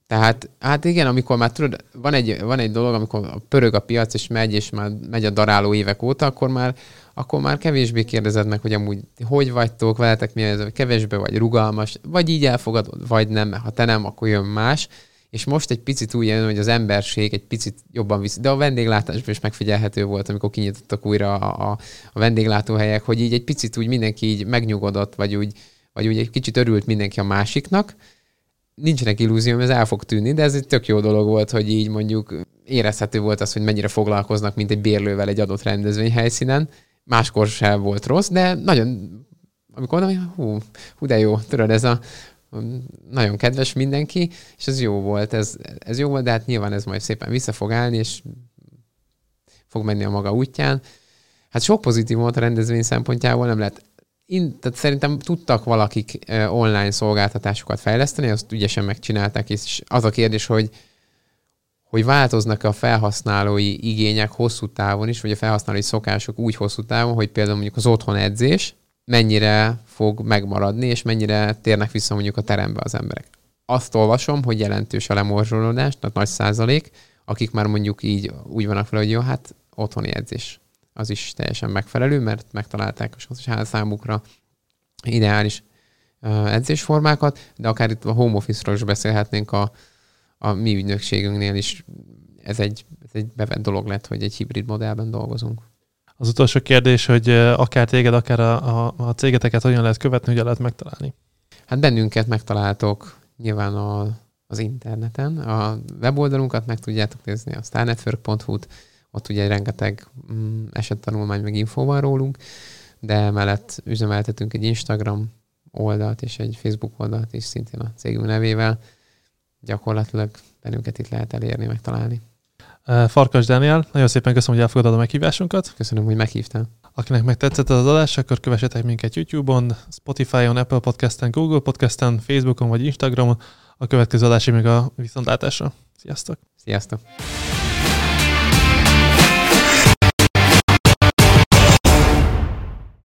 Tehát, hát igen, amikor már tudod, van egy, van egy dolog, amikor pörög a piac, és megy, és már megy a daráló évek óta, akkor már, akkor már kevésbé kérdezed meg, hogy amúgy hogy vagytok, veletek mi ez, kevésbé vagy rugalmas, vagy így elfogadod, vagy nem, ha te nem, akkor jön más. és most egy picit úgy jön, hogy az emberség egy picit jobban visz, de a vendéglátásban is megfigyelhető volt, amikor kinyitottak újra a, a, a vendéglátóhelyek, hogy így egy picit úgy mindenki így megnyugodott, vagy úgy, vagy úgy egy kicsit örült mindenki a másiknak. Nincsenek illúzióm, ez el fog tűnni, de ez egy tök jó dolog volt, hogy így mondjuk érezhető volt az, hogy mennyire foglalkoznak, mint egy bérlővel egy adott rendezvényhelyszínen. Máskor sem volt rossz, de nagyon, amikor mondom, hú, hú de jó, tudod, ez a nagyon kedves mindenki, és ez jó volt, ez, ez jó volt, de hát nyilván ez majd szépen vissza fog állni, és fog menni a maga útján. Hát sok pozitív volt a rendezvény szempontjából, nem lehet én, tehát szerintem tudtak valakik online szolgáltatásokat fejleszteni, azt ügyesen megcsinálták, és az a kérdés, hogy hogy változnak a felhasználói igények hosszú távon is, vagy a felhasználói szokások úgy hosszú távon, hogy például mondjuk az otthon edzés mennyire fog megmaradni, és mennyire térnek vissza mondjuk a terembe az emberek. Azt olvasom, hogy jelentős a lemorzsolódás, tehát nagy százalék, akik már mondjuk így úgy vannak fel, hogy jó, hát otthoni edzés az is teljesen megfelelő, mert megtalálták a számukra ideális edzésformákat, de akár itt a home office-ról is beszélhetnénk a, a mi ügynökségünknél is. Ez egy, ez egy bevett dolog lett, hogy egy hibrid modellben dolgozunk. Az utolsó kérdés, hogy akár téged, akár a, a, a cégeteket hogyan lehet követni, hogyan lehet megtalálni? Hát bennünket megtaláltok nyilván a, az interneten. A weboldalunkat meg tudjátok nézni, a starnetwork.hu-t, ott ugye rengeteg mm, esettanulmány meg infó van rólunk, de mellett üzemeltetünk egy Instagram oldalt és egy Facebook oldalt is szintén a cégünk nevével. Gyakorlatilag bennünket itt lehet elérni, megtalálni. Farkas Dániel, nagyon szépen köszönöm, hogy elfogadod a meghívásunkat. Köszönöm, hogy meghívtál. Akinek megtetszett az adás, akkor kövessetek minket YouTube-on, Spotify-on, Apple Podcast-en, Google Podcast-en, Facebookon vagy Instagramon. A következő adásig még a viszontlátásra. Sziasztok! Sziasztok!